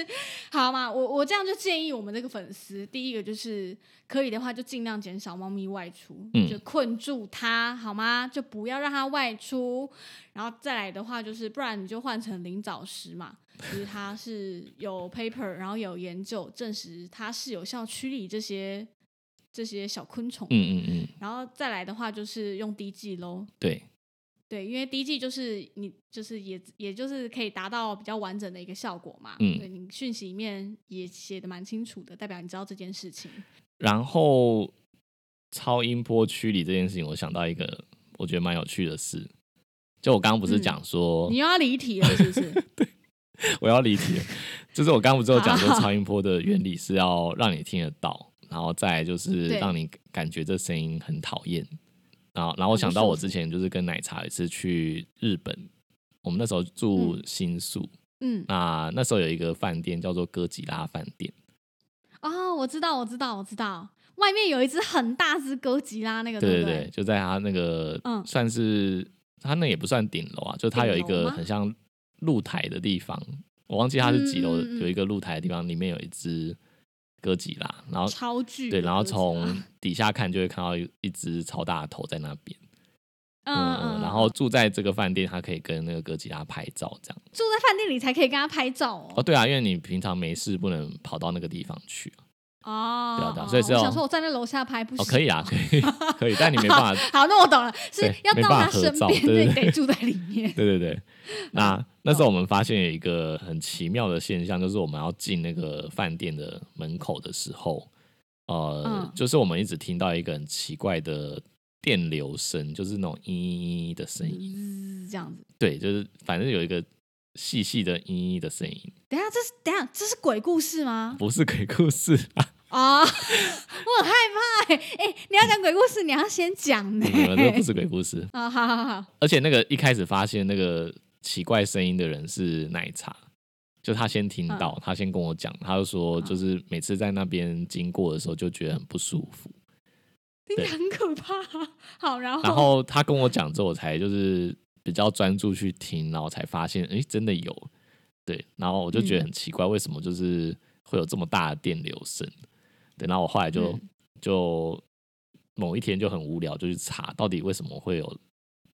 [SPEAKER 1] 好嘛，我我这样就建议我们这个粉丝，第一个就是可以的话，就尽量减少猫咪外出，
[SPEAKER 2] 嗯
[SPEAKER 1] 就困住它，好吗？就不要让它外出。然后再来的话，就是不然你就换成灵藻石嘛，就是它是有 paper，然后有研究证实它是有效驱离这些这些小昆虫。
[SPEAKER 2] 嗯嗯嗯，
[SPEAKER 1] 然后再来的话，就是用滴剂喽。
[SPEAKER 2] 对，
[SPEAKER 1] 对，因为第一季就是你就是也也就是可以达到比较完整的一个效果嘛。
[SPEAKER 2] 嗯
[SPEAKER 1] 对你讯息里面也写的蛮清楚的，代表你知道这件事情。
[SPEAKER 2] 然后超音波驱离这件事情，我想到一个我觉得蛮有趣的事。就我刚刚不是
[SPEAKER 1] 嗯
[SPEAKER 2] 讲说，
[SPEAKER 1] 你又要离题了，是不是？
[SPEAKER 2] 对我要离题了，就是我刚刚不是有讲说超音波的原理是要让你听得到，然后再就是
[SPEAKER 1] 对
[SPEAKER 2] 让你感觉这声音很讨厌。然后，然后我想到我之前就是跟奶茶有一次去日本，我们那时候住
[SPEAKER 1] 嗯。
[SPEAKER 2] 新宿，
[SPEAKER 1] 嗯，
[SPEAKER 2] 那那时候有一个饭店叫做哥吉拉饭店，
[SPEAKER 1] 哦，我知道，我知道，我知道，外面有一只很大只哥吉拉，那个不
[SPEAKER 2] 对对对，就在它那个
[SPEAKER 1] 嗯。
[SPEAKER 2] 算是它那也不算顶楼啊，就它有一个很像露台的地方，我忘记它是几楼，有一个露台的地方，里面有一只哥吉拉，然后
[SPEAKER 1] 超巨
[SPEAKER 2] 对，然后从底下看就会看到一一只超大的头在那边，
[SPEAKER 1] 嗯
[SPEAKER 2] 嗯
[SPEAKER 1] 嗯，
[SPEAKER 2] 嗯，然后住在这个饭店，他可以跟那个哥吉拉拍照这样。
[SPEAKER 1] 住在饭店里才可以跟他拍照哦。
[SPEAKER 2] 哦，对啊，因为你平常没事不能跑到那个地方去啊
[SPEAKER 1] 哦，
[SPEAKER 2] 对啊对啊
[SPEAKER 1] 哦
[SPEAKER 2] 所以
[SPEAKER 1] 想说我站在楼下拍不行
[SPEAKER 2] 哦，可以啊，可以可以，但你没办法
[SPEAKER 1] 好，那我懂了，是要到他身边，
[SPEAKER 2] 对
[SPEAKER 1] 对，
[SPEAKER 2] 对
[SPEAKER 1] 得住在里面。
[SPEAKER 2] 对对对，那那时候我们发现有一个很奇妙的现象，就是我们要进那个饭店的门口的时候，呃，
[SPEAKER 1] 嗯
[SPEAKER 2] 就是我们一直听到一个很奇怪的电流声，就是那种嘤嘤嘤的声音。
[SPEAKER 1] 滋这样子。
[SPEAKER 2] 对，就是反正有一个细细的嘤嘤的声音，
[SPEAKER 1] 等一下，这是等下，这是鬼故事吗？
[SPEAKER 2] 不是鬼故事啊，
[SPEAKER 1] 啊、我很害怕哎、哎、你要讲鬼故事，你要先讲呢、
[SPEAKER 2] 这不是鬼故事。
[SPEAKER 1] 啊，好好好，
[SPEAKER 2] 而且那个一开始发现那个奇怪声音的人是奶茶，就他先听到，
[SPEAKER 1] 嗯
[SPEAKER 2] 他先跟我讲，他就说，就是每次在那边经过的时候就觉得很不舒服。
[SPEAKER 1] 听起来很可怕。好，然后
[SPEAKER 2] 然后他跟我讲之后，我才就是比较专注去听，然后才发现，哎、真的有。对，然后我就觉得很奇怪，为什么就是会有这么大的电流声？对，然后我后来就、
[SPEAKER 1] 嗯
[SPEAKER 2] 就某一天就很无聊，就去查到底为什么会有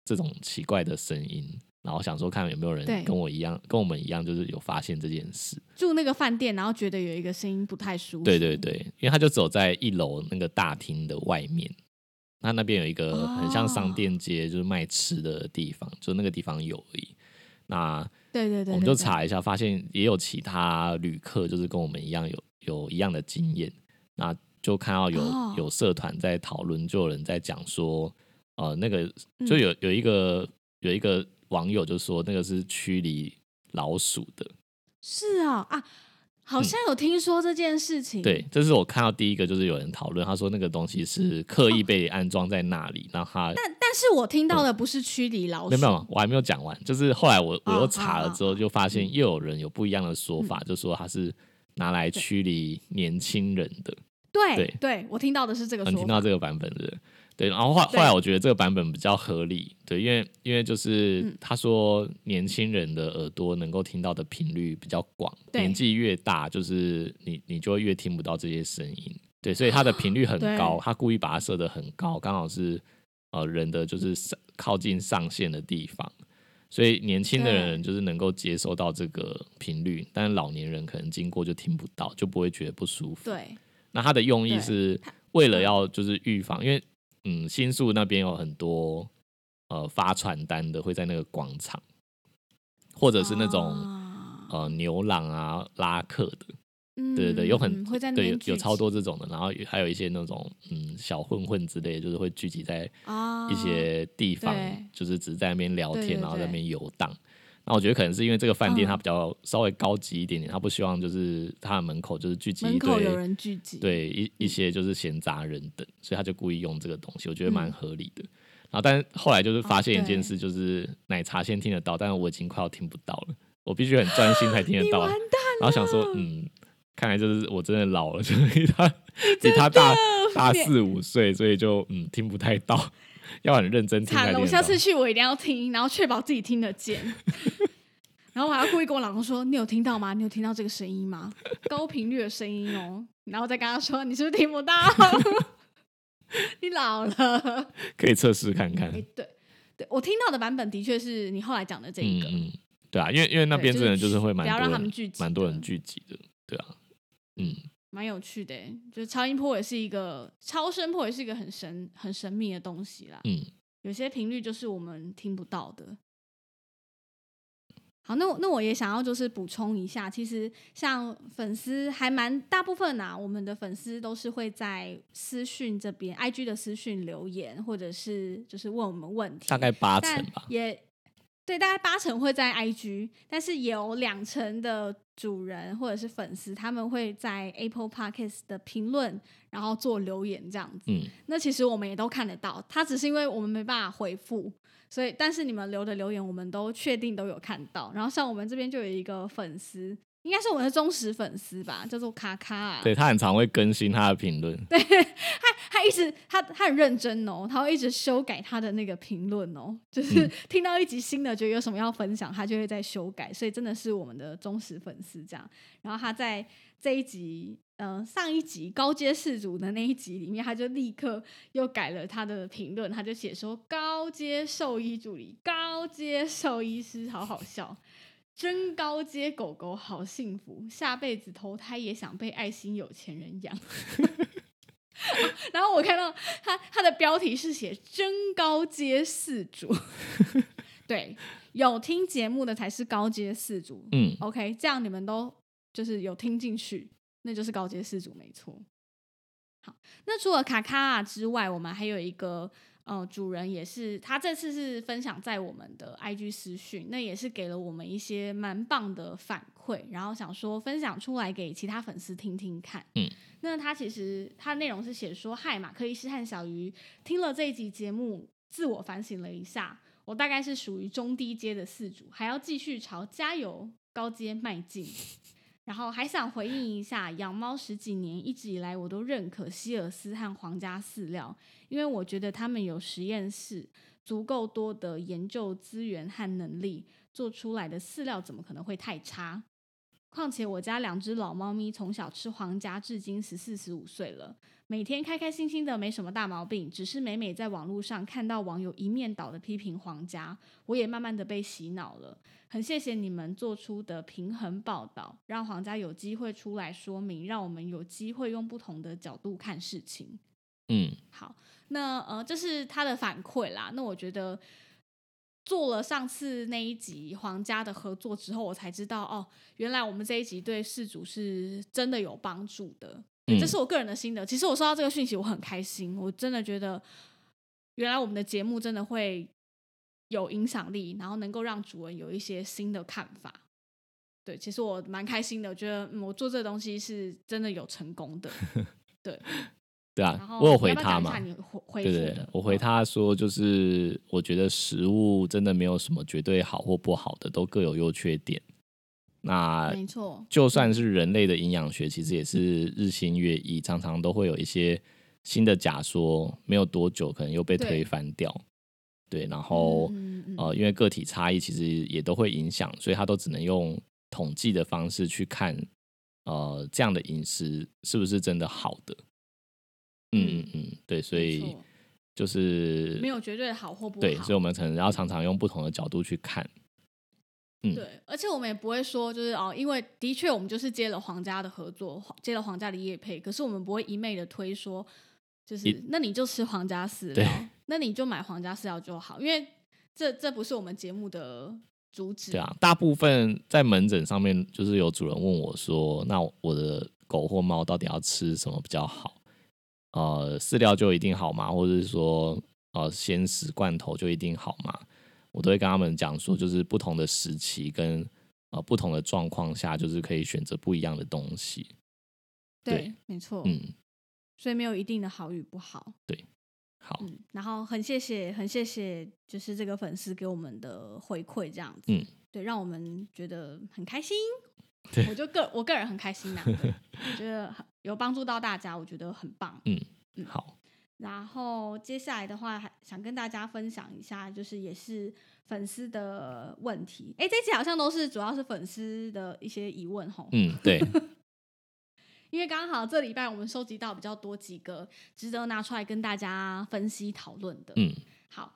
[SPEAKER 2] 这种奇怪的声音，然后想说看有没有人跟我一样，跟我们一样，就是有发现这件事。
[SPEAKER 1] 住那个饭店，然后觉得有一个声音不太舒服。
[SPEAKER 2] 对对对，因为他就走在一楼那个大厅的外面，那那边有一个很像商
[SPEAKER 1] 哦
[SPEAKER 2] 店街，就是卖吃的地方，就那个地方有而已。那
[SPEAKER 1] 对对对，
[SPEAKER 2] 我们就查一下，发现也有其他旅客，就是跟我们一样有有一样的经验。那就看到有、
[SPEAKER 1] 哦
[SPEAKER 2] 有社团在讨论，就有人在讲说，呃，那个
[SPEAKER 1] 嗯
[SPEAKER 2] 就有有一个有一个网友就说那个是驱离老鼠的。
[SPEAKER 1] 是啊啊，好像有听说这件事情。
[SPEAKER 2] 嗯对，这是我看到第一个，就是有人讨论，他说那个东西是刻意被安装在那里，让他
[SPEAKER 1] 但但是我听到的不是驱离老鼠，
[SPEAKER 2] 没有没有，我还没有讲完。就是后来我我
[SPEAKER 1] 哦
[SPEAKER 2] 又查了之后，就发现又有人有不一样的说法，就说它是拿来驱离年轻人的。
[SPEAKER 1] 对
[SPEAKER 2] 对
[SPEAKER 1] 对，我听到的是这个
[SPEAKER 2] 嗯，
[SPEAKER 1] 说法。
[SPEAKER 2] 听到这个版本的，对。然后后后来我觉得这个版本比较合理，对，因为因为就是
[SPEAKER 1] 嗯
[SPEAKER 2] 他说年轻人的耳朵能够听到的频率比较广，
[SPEAKER 1] 对
[SPEAKER 2] 年纪越大，就是你你就会越听不到这些声音，对，所以它的频率很高，他故意把它设得很高，刚好是呃人的就是上靠近上限的地方。所以年轻的人就是能够接收到这个频率，但是老年人可能经过就听不到，就不会觉得不舒服。
[SPEAKER 1] 对
[SPEAKER 2] 那它的用意是为了要就是预防，因为嗯，新宿那边有很多呃发传单的会在那个广场，或者是那种、
[SPEAKER 1] 啊。
[SPEAKER 2] 呃牛郎啊拉客的，
[SPEAKER 1] 嗯
[SPEAKER 2] 对对对，有很
[SPEAKER 1] 嗯会在
[SPEAKER 2] 对有有超多这种的，然后还有一些那种嗯小混混之类的，就是会聚集在
[SPEAKER 1] 啊
[SPEAKER 2] 一些地方，
[SPEAKER 1] 对
[SPEAKER 2] 就是只是在那边聊天，
[SPEAKER 1] 对对
[SPEAKER 2] 然后在那
[SPEAKER 1] 对。
[SPEAKER 2] 边游荡。那我觉得可能是因为这个饭店
[SPEAKER 1] 嗯
[SPEAKER 2] 它比较稍微高级一点点，它不希望就是它的门口就是聚集一堆
[SPEAKER 1] 有人聚集，
[SPEAKER 2] 对一一些就是闲杂人等，所以他就故意用这个东西，我觉得蛮
[SPEAKER 1] 嗯
[SPEAKER 2] 合理的。然后，但是后来就是发现一件事，就是奶茶先听得到，但是我已经快要听不到了，我必须很专心才听得到。
[SPEAKER 1] 完蛋
[SPEAKER 2] 然后想说，嗯，看来就是我真的老了，就是比他比他大大四五岁，所以就嗯听不太到，要很认真听
[SPEAKER 1] 惨了！我下次去我一定要听，然后确保自己听得见。然后我还要故意跟我老公说：“你有听到吗？你有听到这个声音吗？高频率的声音哦。”然后再跟他说：“你是不是听不到？你老了。
[SPEAKER 2] 可以测试看看。
[SPEAKER 1] 哎，对对，我听到的版本的确是你后来讲的这一个，
[SPEAKER 2] 嗯嗯，对啊，因为因为那边真的就是会蛮
[SPEAKER 1] 不要让
[SPEAKER 2] 多人
[SPEAKER 1] 他们聚集
[SPEAKER 2] 蛮多人聚集的，对啊，嗯。
[SPEAKER 1] 蛮有趣的欸。就是超音波也是一个超声波，也是一个很神很神秘的东西啦。
[SPEAKER 2] 嗯，
[SPEAKER 1] 有些频率就是我们听不到的。好，那我那我也想要就是补充一下，其实像粉丝还蛮大部分啊，我们的粉丝都是会在私讯这边，IG 的私讯留言，或者是就是问我们问题，
[SPEAKER 2] 大概八成吧。
[SPEAKER 1] 也对，大概八成会在 IG，但是有两成的主人或者是粉丝，他们会在 Apple Podcast 的评论，然后做留言这样子。
[SPEAKER 2] 嗯，
[SPEAKER 1] 那其实我们也都看得到，他只是因为我们没办法回复，所以但是你们留的留言我们都确定都有看到。然后像我们这边就有一个粉丝，应该是我们的忠实粉丝吧，叫做卡卡、啊。
[SPEAKER 2] 对他很常会更新他的评论。
[SPEAKER 1] 对 他他一直他他很认真哦，他会一直修改他的那个评论哦，就是
[SPEAKER 2] 嗯
[SPEAKER 1] 听到一集新的，觉得有什么要分享，他就会在修改，所以真的是我们的忠实粉丝这样。然后他在这一集，呃，上一集高阶氏族的那一集里面，他就立刻又改了他的评论，他就写说高阶兽医助理、高阶兽医师，好好笑。真高阶狗狗好幸福，下辈子投胎也想被爱心有钱人养。然后我看到他他的标题是写“真高阶四主”，对，有听节目的才是高阶四主。
[SPEAKER 2] 嗯
[SPEAKER 1] ，OK，这样你们都就是有听进去，那就是高阶四主没错。好，那除了卡卡啊之外，我们还有一个呃主人，也是他这次是分享在我们的 IG 私讯，那也是给了我们一些蛮棒的反馈，然后想说分享出来给其他粉丝听听看。
[SPEAKER 2] 嗯，
[SPEAKER 1] 那他其实他内容是写说，嗨，马克医师和小鱼听了这一集节目，自我反省了一下，我大概是属于中低阶的四主，还要继续朝加油高阶迈进。然后还想回应一下，养猫十几年，一直以来我都认可希尔斯和皇家饲料，因为我觉得他们有实验室，足够多的研究资源和能力，做出来的饲料怎么可能会太差？况且我家两只老猫咪从小吃皇家，至今十四十五岁了，每天开开心心的，没什么大毛病。只是每每在网络上看到网友一面倒的批评皇家，我也慢慢的被洗脑了。很谢谢你们做出的平衡报道，让皇家有机会出来说明，让我们有机会用不同的角度看事情。
[SPEAKER 2] 嗯，
[SPEAKER 1] 好，那呃，这是他的反馈啦。那我觉得做了上次那一集皇家的合作之后，我才知道哦，原来我们这一集对事主是真的有帮助的。
[SPEAKER 2] 嗯
[SPEAKER 1] 这是我个人的心得。其实我收到这个讯息，我很开心，我真的觉得原来我们的节目真的会有影响力，然后能够让主人有一些新的看法。对，其实我蛮开心的，我觉得嗯我做这个东西是真的有成功的。对，
[SPEAKER 2] 对，啊我有回他嘛对对对，我回他说，就是我觉得食物真的没有什么绝对好或不好的，都各有优缺点。那
[SPEAKER 1] 没错，
[SPEAKER 2] 就算是人类的营养学，其实也是日新月异，常常都会有一些新的假说，没有多久可能又被推翻掉。对，然后、
[SPEAKER 1] 嗯嗯嗯
[SPEAKER 2] 呃，因为个体差异其实也都会影响，所以他都只能用统计的方式去看，呃，这样的饮食是不是真的好的。嗯嗯嗯，对，所以就是
[SPEAKER 1] 没有绝对好或不好。
[SPEAKER 2] 对，所以我们可能要常常用不同的角度去看。嗯
[SPEAKER 1] 对，而且我们也不会说，就是哦，因为的确我们就是接了皇家的合作，接了皇家的业配，可是我们不会一昧的推说，就是那你就吃皇家饲料，那你就买皇家饲料就好，因为这这不是我们节目的主旨。
[SPEAKER 2] 对啊，大部分在门诊上面，就是有主人问我说：“那我的狗或猫到底要吃什么比较好？呃，饲料就一定好吗？或者是说，呃，鲜食罐头就一定好吗？”我都会跟他们讲说，就是不同的时期跟呃不同的状况下，就是可以选择不一样的东西。
[SPEAKER 1] 对，
[SPEAKER 2] 对
[SPEAKER 1] 没错，
[SPEAKER 2] 嗯，
[SPEAKER 1] 所以没有一定的好与不好。
[SPEAKER 2] 对好，
[SPEAKER 1] 嗯，然后很谢谢，很谢谢，就是这个粉丝给我们的回馈，这样子，
[SPEAKER 2] 嗯，
[SPEAKER 1] 对，让我们觉得很开心。
[SPEAKER 2] 对
[SPEAKER 1] 我就个我个人很开心呐、对我觉得很有帮助到大家，我觉得很棒。嗯嗯
[SPEAKER 2] 好，
[SPEAKER 1] 然后接下来的话，还想跟大家分享一下，就是也是粉丝的问题。哎，这期好像都是主要是粉丝的一些疑问吼，
[SPEAKER 2] 嗯，对，
[SPEAKER 1] 因为刚好这礼拜我们收集到比较多几个值得拿出来跟大家分析讨论的。
[SPEAKER 2] 嗯
[SPEAKER 1] 好，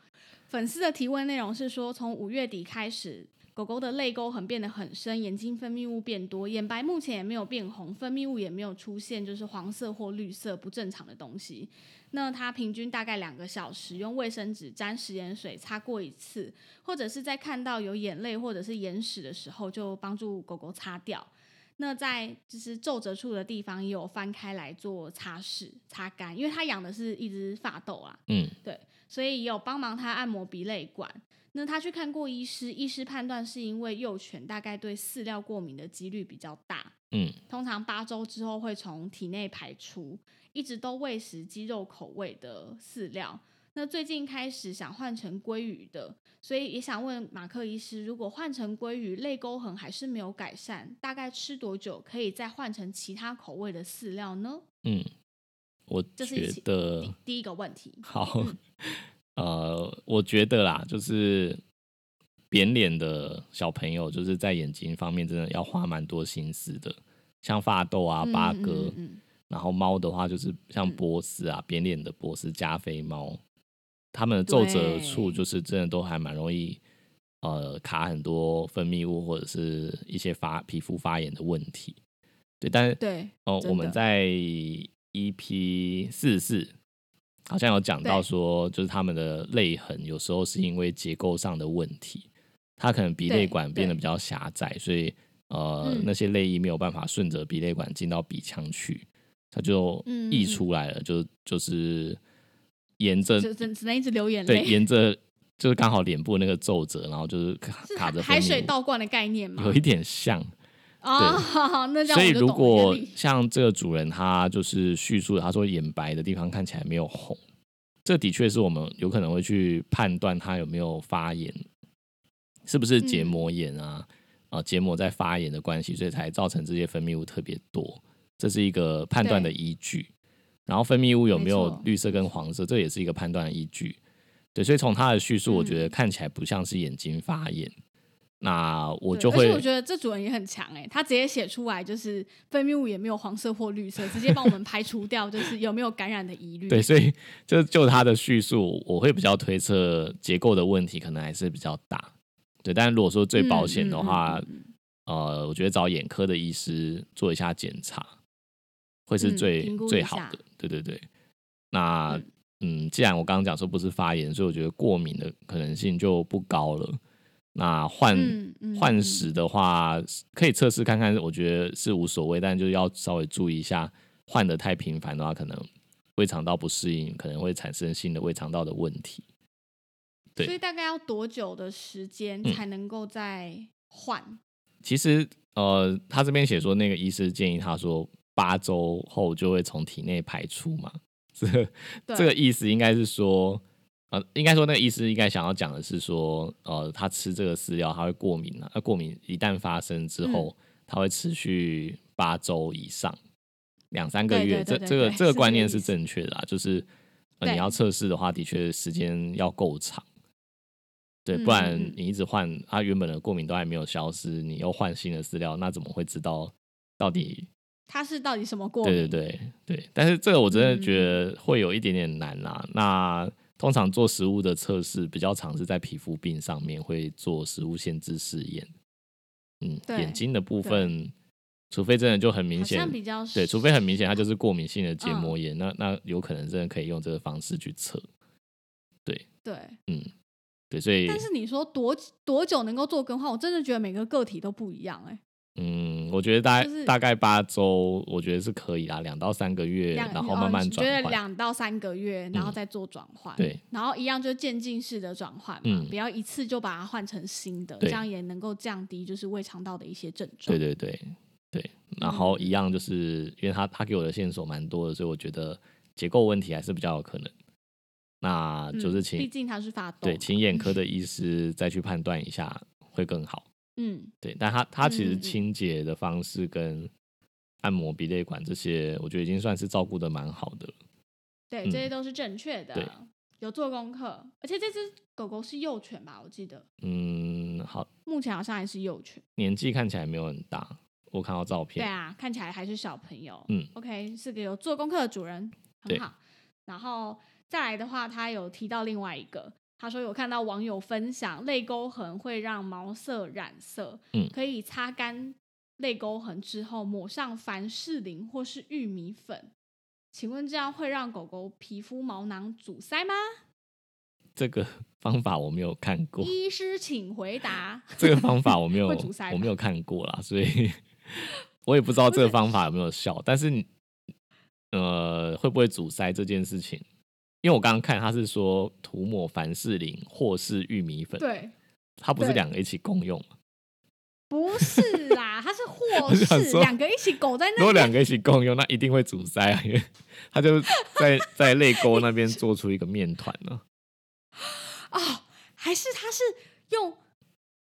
[SPEAKER 1] 粉丝的提问内容是说，从五月底开始，狗狗的泪沟痕变得很深，眼睛分泌物变多，眼白目前也没有变红，分泌物也没有出现就是黄色或绿色不正常的东西。那它平均大概两个小时用卫生纸沾食盐水擦过一次，或者是在看到有眼泪或者是眼屎的时候，就帮助狗狗擦掉。那在就是皱褶处的地方也有翻开来做擦拭、擦干，因为它养的是一只发豆啊，
[SPEAKER 2] 嗯对
[SPEAKER 1] 所以也有帮忙它按摩鼻泪管。那他去看过医师，医师判断是因为幼犬大概对饲料过敏的几率比较大，
[SPEAKER 2] 嗯
[SPEAKER 1] 通常八周之后会从体内排出，一直都喂食鸡肉口味的饲料。那最近开始想换成鲑鱼的，所以也想问马克医师，如果换成鲑鱼，泪沟痕还是没有改善，大概吃多久可以再换成其他口味的饲料呢？
[SPEAKER 2] 嗯，我觉得
[SPEAKER 1] 第第一个问题。
[SPEAKER 2] 好，呃，我觉得啦，就是扁脸的小朋友，就是在眼睛方面真的要花蛮多心思的，像发豆啊、
[SPEAKER 1] 嗯
[SPEAKER 2] 八哥，
[SPEAKER 1] 嗯嗯。嗯
[SPEAKER 2] 然后猫的话就是像
[SPEAKER 1] 嗯。
[SPEAKER 2] 波斯啊、扁脸的波斯、加菲猫，它们的皱褶处就是真的都还蛮容易。呃，卡很多分泌物或者是一些发皮肤发炎的问题，对，但是
[SPEAKER 1] 对，
[SPEAKER 2] 哦，我们在 EP 四四好像有讲到说，就是他们的泪痕有时候是因为结构上的问题，它可能鼻泪管变得比较狭窄，所以呃、
[SPEAKER 1] 嗯。
[SPEAKER 2] 那些泪液没有办法顺着鼻泪管进到鼻腔去，它就溢出来了，就就是沿着
[SPEAKER 1] 只只只能一直流眼
[SPEAKER 2] 对
[SPEAKER 1] 泪，
[SPEAKER 2] 沿着就是刚好脸部那个皱褶，然后就是卡卡着
[SPEAKER 1] 海海水倒灌的概念嘛？
[SPEAKER 2] 有一点像。
[SPEAKER 1] 哦，那这样
[SPEAKER 2] 所以如果像这个主人他就是叙述，他说眼白的地方看起来没有红，这的确是我们有可能会去判断他有没有发炎，是不是结
[SPEAKER 1] 嗯
[SPEAKER 2] 膜炎啊？啊、结膜在发炎的关系，所以才造成这些分泌物特别多，这是一个判断的依据。然后分泌物有没有绿色跟黄色，这也是一个判断的依据。对，所以从他的叙述，我觉得
[SPEAKER 1] 嗯
[SPEAKER 2] 看起来不像是眼睛发炎。那我就会
[SPEAKER 1] 而且我觉得这主人也很强哎、他直接写出来就是分泌物也没有黄色或绿色，直接帮我们排除掉就是有没有感染的疑虑。
[SPEAKER 2] 对，所以就就他的叙述，我会比较推测结构的问题可能还是比较大。对，但是如果说最保险的话，
[SPEAKER 1] 嗯嗯嗯嗯
[SPEAKER 2] 呃，我觉得找眼科的医师做一下检查，会是
[SPEAKER 1] 嗯
[SPEAKER 2] 最、最好的。对对对。那嗯既然我刚刚讲说不是发炎，所以我觉得过敏的可能性就不高了。那换、换
[SPEAKER 1] 嗯
[SPEAKER 2] 食的话，可以测试看看，我觉得是无所谓，但就是要稍微注意一下，换的太频繁的话，可能胃肠道不适应，可能会产生新的胃肠道的问题。对
[SPEAKER 1] 所以大概要多久的时间
[SPEAKER 2] 嗯
[SPEAKER 1] 才能够再换？
[SPEAKER 2] 其实呃，他这边写说，那个医师建议他说，八周后就会从体内排出嘛。这个这个意思应该是说，呃，应该说那个医师应该想要讲的是说，呃，他吃这个饲料他会过敏啊，那过敏一旦发生之后，
[SPEAKER 1] 嗯
[SPEAKER 2] 他会持续八周以上，两三个月。这这个这个
[SPEAKER 1] 这个
[SPEAKER 2] 观念是正确的啊，就是、呃、你要测试的话，的确时间要够长。对，
[SPEAKER 1] 嗯
[SPEAKER 2] 不然你一直换，它原本的过敏都还没有消失，你又换新的饲料，那怎么会知道到底？
[SPEAKER 1] 它是到底什么过敏？
[SPEAKER 2] 对对对对，但是这个我真的觉
[SPEAKER 1] 嗯
[SPEAKER 2] 得会有一点点难啦。那通常做食物的测试比较常是在皮肤病上面会做食物限制试验。嗯，眼睛的部分，除非真的就很明
[SPEAKER 1] 好
[SPEAKER 2] 显对，除非很明显它就是过敏性的结
[SPEAKER 1] 嗯
[SPEAKER 2] 膜炎，那那有可能真的可以用这个方式去测。
[SPEAKER 1] 对。
[SPEAKER 2] 嗯，对，所以
[SPEAKER 1] 但是你说多多久能够做更换？我真的觉得每个个体都不一样哎、
[SPEAKER 2] 嗯，我觉得大概、
[SPEAKER 1] 就是
[SPEAKER 2] 大概八周，我觉得是可以啦，两到三个月，然后
[SPEAKER 1] 慢
[SPEAKER 2] 慢慢
[SPEAKER 1] 你觉得。两到三个月，然后
[SPEAKER 2] 嗯
[SPEAKER 1] 再做转换、
[SPEAKER 2] 对，
[SPEAKER 1] 然后一样就渐进式的转换嘛，
[SPEAKER 2] 嗯
[SPEAKER 1] 不要一次就把它换成新的，这样也能够降低就是胃肠道的一些症状。
[SPEAKER 2] 对对对对，然后一样就是因为他他给我的线索蛮多的，所以我觉得结构问题还是比较有可能。那
[SPEAKER 1] 嗯，
[SPEAKER 2] 就是请、
[SPEAKER 1] 毕竟他是发
[SPEAKER 2] 对请眼科的医师再去判断一下会更好。
[SPEAKER 1] 嗯，
[SPEAKER 2] 对，但它它其实清洁的方式跟按摩鼻泪管这些，我觉得已经算是照顾的蛮好的了。
[SPEAKER 1] 对，
[SPEAKER 2] 嗯
[SPEAKER 1] 这些都是正确的，
[SPEAKER 2] 对
[SPEAKER 1] 有做功课，而且这只狗狗是幼犬吧？我记得
[SPEAKER 2] 嗯，好，
[SPEAKER 1] 目前好像还是幼犬。
[SPEAKER 2] 年纪看起来没有很大，我看到照片。
[SPEAKER 1] 对啊，看起来还是小朋友。
[SPEAKER 2] 嗯
[SPEAKER 1] ，OK，是个有做功课的主人，
[SPEAKER 2] 对
[SPEAKER 1] 很好。然后再来的话，他有提到另外一个，他说有看到网友分享泪沟痕会让毛色染色，
[SPEAKER 2] 嗯
[SPEAKER 1] 可以擦干泪沟痕之后抹上凡士林或是玉米粉。请问这样会让狗狗皮肤毛囊阻塞吗？
[SPEAKER 2] 这个 方法我没有看过，
[SPEAKER 1] 医师请回答。
[SPEAKER 2] 这个方法我没 有我没有看过啦，所以 我也不知道这个方法有没有效。但是呃，会不会阻塞这件事情？因为我刚刚看他是说涂抹凡士林或是玉米粉，
[SPEAKER 1] 对，
[SPEAKER 2] 它不是
[SPEAKER 1] 对
[SPEAKER 2] 两个一起共用吗？
[SPEAKER 1] 不是啦，它是 或是两个一起狗在那。
[SPEAKER 2] 如果两个一起共用，那一定会阻塞啊，因为 它就在 在泪沟那边做出一个面团呢。
[SPEAKER 1] 哦，还是他是用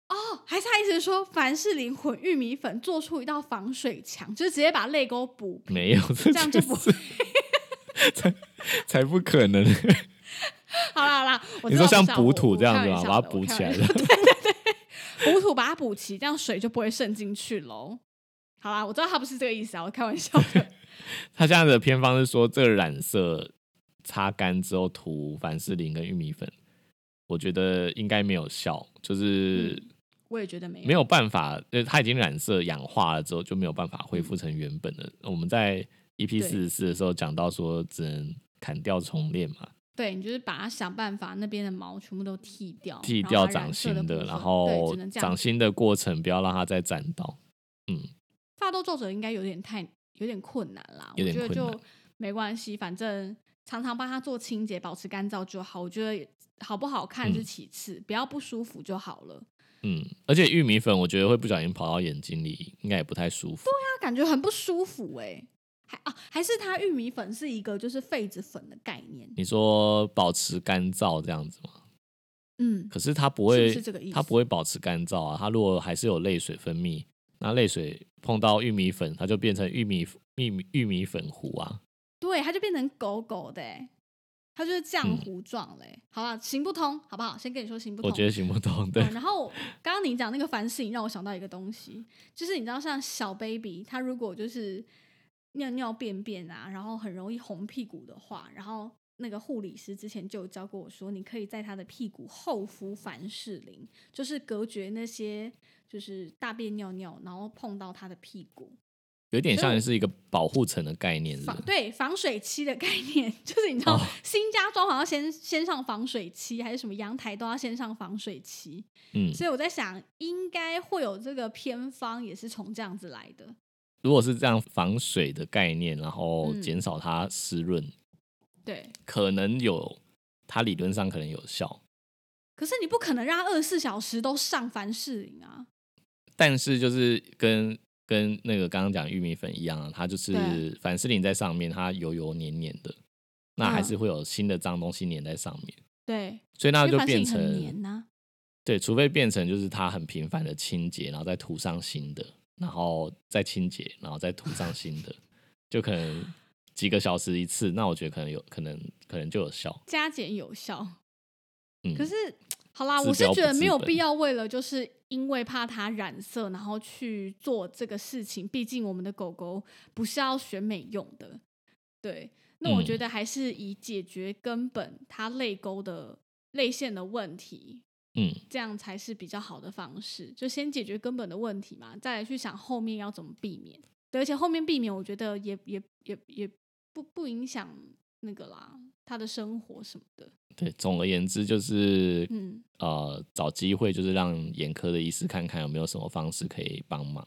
[SPEAKER 1] 哦，还是他一直说凡士林混玉米粉做出一道防水墙，就是直接把泪沟补平。
[SPEAKER 2] 没有，这
[SPEAKER 1] 这样就不
[SPEAKER 2] 是 才才不可能。
[SPEAKER 1] 好啦好啦，我
[SPEAKER 2] 你说像补土这样子吗？
[SPEAKER 1] 我我开玩笑
[SPEAKER 2] 把它补起来的
[SPEAKER 1] 笑。补土把它补齐，这样水就不会渗进去喽。好啦，我知道他不是这个意思啊，我开玩笑的。
[SPEAKER 2] 他现在的偏方是说，这个染色擦干之后涂凡士林跟玉米粉，我觉得应该没有效，就是
[SPEAKER 1] 我也觉得没有
[SPEAKER 2] 没有办法，呃，它已经染色氧化了之后就没有办法恢复成原本的。我们在 EP 四十四的时候讲到说，只能砍掉重练嘛，
[SPEAKER 1] 对你就是把它想办法那边的毛全部都剃掉，
[SPEAKER 2] 剃掉长
[SPEAKER 1] 然后把染色
[SPEAKER 2] 新的，然后
[SPEAKER 1] 对只能这样
[SPEAKER 2] 长新的过程不要让它再沾到。嗯，
[SPEAKER 1] 发痘皱褶应该有点太有点困难啦，我觉得就没关系，反正常常帮它做清洁，保持干燥就好。我觉得好不好看是
[SPEAKER 2] 嗯
[SPEAKER 1] 其次，不要不舒服就好了。
[SPEAKER 2] 嗯，而且玉米粉我觉得会不小心跑到眼睛里，应该也不太舒服。
[SPEAKER 1] 对啊感觉很不舒服哎、还啊还是它玉米粉是一个就是痱子粉的概念，
[SPEAKER 2] 你说保持干燥这样子吗？
[SPEAKER 1] 嗯，
[SPEAKER 2] 可是它不会，
[SPEAKER 1] 是这个意思
[SPEAKER 2] 它不会保持干燥啊。它如果还是有泪水分泌，那泪水碰到玉米粉，它就变成玉米玉米玉米粉糊啊。
[SPEAKER 1] 对，它就变成狗狗的、欸，它就是浆
[SPEAKER 2] 嗯
[SPEAKER 1] 糊状嘞、好吧，行不通，好不好？先跟你说行不通。
[SPEAKER 2] 我觉得行不通，对，
[SPEAKER 1] 嗯然后刚刚你讲那个凡士林，让我想到一个东西，就是你知道，像小 baby，他如果就是尿尿便便啊，然后很容易红屁股的话，然后那个护理师之前就有教过我说，你可以在他的屁股后敷凡士林，就是隔绝那些就是大便尿尿，然后碰到他的屁股。
[SPEAKER 2] 有点像是一个保护层的概念？
[SPEAKER 1] 对防水漆的概念，就是你知道、
[SPEAKER 2] 哦
[SPEAKER 1] 新家装好像先先上防水漆，还是什么阳台都要先上防水漆。
[SPEAKER 2] 嗯，
[SPEAKER 1] 所以我在想，应该会有这个偏方，也是从这样子来的。
[SPEAKER 2] 如果是这样防水的概念，然后
[SPEAKER 1] 嗯。
[SPEAKER 2] 减少它湿润，
[SPEAKER 1] 对，
[SPEAKER 2] 可能有，它理论上可能有效。
[SPEAKER 1] 可是你不可能让它二十四小时都上凡士林啊。
[SPEAKER 2] 但是就是跟跟那个刚刚讲玉米粉一样啊，它就是凡士林在上面，它油油黏黏的，那还
[SPEAKER 1] 嗯
[SPEAKER 2] 是会有新的脏东西粘在上面，
[SPEAKER 1] 对，
[SPEAKER 2] 所以那就变成
[SPEAKER 1] 黏呐、
[SPEAKER 2] 对，除非变成就是它很频繁的清洁，然后再涂上新的，然后再清洁，然后再涂上新的，就可能几个小时一次，那我觉得可能有可能可能就有效。
[SPEAKER 1] 加减有效。
[SPEAKER 2] 嗯，
[SPEAKER 1] 可是好啦，我是觉得没有必要为了就是因为怕它染色，然后去做这个事情。毕竟我们的狗狗不是要选美用的，对。那我觉
[SPEAKER 2] 嗯
[SPEAKER 1] 得还是以解决根本它泪沟的泪腺的问题，
[SPEAKER 2] 嗯，
[SPEAKER 1] 这样才是比较好的方式。就先解决根本的问题嘛，再来去想后面要怎么避免。对，而且后面避免，我觉得也也也也不不影响那个啦，他的生活什么的。
[SPEAKER 2] 对，总而言之就是，
[SPEAKER 1] 嗯
[SPEAKER 2] 呃，找机会就是让眼科的医师看看有没有什么方式可以帮忙。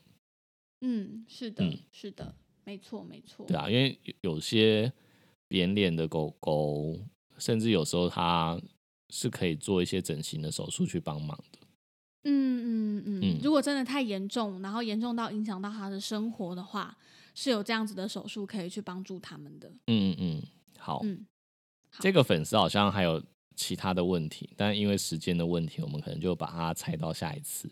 [SPEAKER 1] 嗯，是的，
[SPEAKER 2] 嗯
[SPEAKER 1] 是的，没错，没错。
[SPEAKER 2] 对啊，因为有有些扁脸的狗狗，甚至有时候它是可以做一些整形的手术去帮忙的。
[SPEAKER 1] 嗯嗯嗯
[SPEAKER 2] 嗯
[SPEAKER 1] 如果真的太严重，然后严重到影响到他的生活的话，是有这样子的手术可以去帮助他们的。
[SPEAKER 2] 嗯嗯嗯，好，
[SPEAKER 1] 嗯，好
[SPEAKER 2] 这个粉丝好像还有其他的问题，但因为时间的问题，我们可能就把它拆到下一次。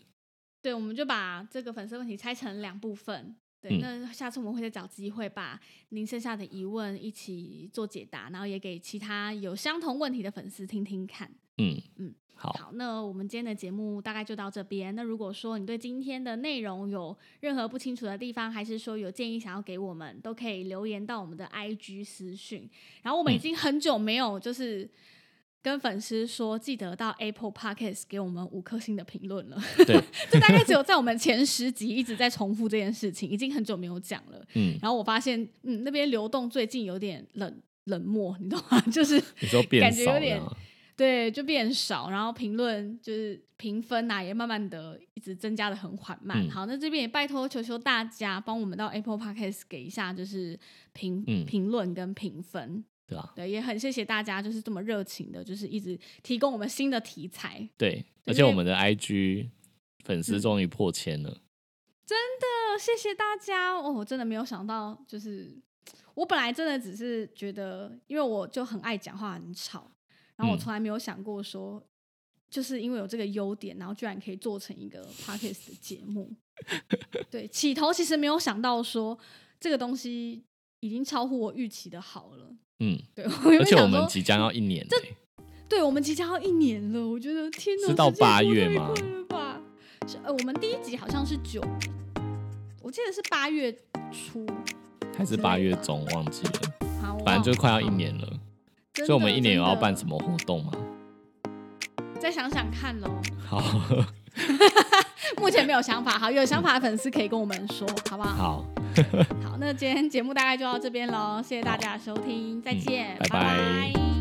[SPEAKER 1] 对，我们就把这个粉丝问题拆成两部分。对，
[SPEAKER 2] 嗯
[SPEAKER 1] 那下次我们会再找机会把您剩下的疑问一起做解答，然后也给其他有相同问题的粉丝听听看。
[SPEAKER 2] 嗯
[SPEAKER 1] 嗯
[SPEAKER 2] 嗯，好，
[SPEAKER 1] 好，那我们今天的节目大概就到这边。那如果说你对今天的内容有任何不清楚的地方，还是说有建议想要给我们，都可以留言到我们的 IG 私讯。然后我们已
[SPEAKER 2] 嗯
[SPEAKER 1] 经很久没有就是跟粉丝说，记得到 Apple Podcast 给我们五颗星的评论了。
[SPEAKER 2] 对，
[SPEAKER 1] 这大概只有在我们前十集一直在重复这件事情，已经很久没有讲了。
[SPEAKER 2] 嗯，
[SPEAKER 1] 然后我发现，嗯，那边流动最近有点冷冷漠，你懂吗？就是感觉有点对，就变少，然后评论就是评分呐、也慢慢的一直增加的很缓慢。
[SPEAKER 2] 嗯
[SPEAKER 1] 好，那这边也拜托求求大家帮我们到 Apple Podcast 给一下就是评
[SPEAKER 2] 嗯
[SPEAKER 1] 评论跟评分。
[SPEAKER 2] 对吧？
[SPEAKER 1] 对，也很谢谢大家就是这么热情的，就是一直提供我们新的题材。
[SPEAKER 2] 对，而且我们的 IG 粉丝
[SPEAKER 1] 嗯
[SPEAKER 2] 终于破千了。
[SPEAKER 1] 真的，谢谢大家哦！我真的没有想到，就是我本来真的只是觉得，因为我就很爱讲话，很吵，然后我
[SPEAKER 2] 嗯
[SPEAKER 1] 从来没有想过说，就是因为有这个优点，然后居然可以做成一个 podcast 的节目。对，起头其实没有想到说这个东西已经超乎我预期的好了。
[SPEAKER 2] 嗯，
[SPEAKER 1] 对，我
[SPEAKER 2] 而且我们即将要一年这、
[SPEAKER 1] 对我们即将要一年了，我觉得天哪，
[SPEAKER 2] 是到八月吗
[SPEAKER 1] 太快了吧？是呃，我们第一集好像是九，我记得是八月初，
[SPEAKER 2] 还是八月中忘记了，
[SPEAKER 1] 好，
[SPEAKER 2] 反正就快要一年了。所以我们一年有要办什么活动吗？
[SPEAKER 1] 再想想看喽。
[SPEAKER 2] 好，
[SPEAKER 1] 目前没有想法，好，有想法的粉丝可以跟我们说，好不好？
[SPEAKER 2] 好，
[SPEAKER 1] 好，那今天节目大概就到这边喽，谢谢大家的收听，再
[SPEAKER 2] 嗯
[SPEAKER 1] 见，
[SPEAKER 2] 拜。拜
[SPEAKER 1] 拜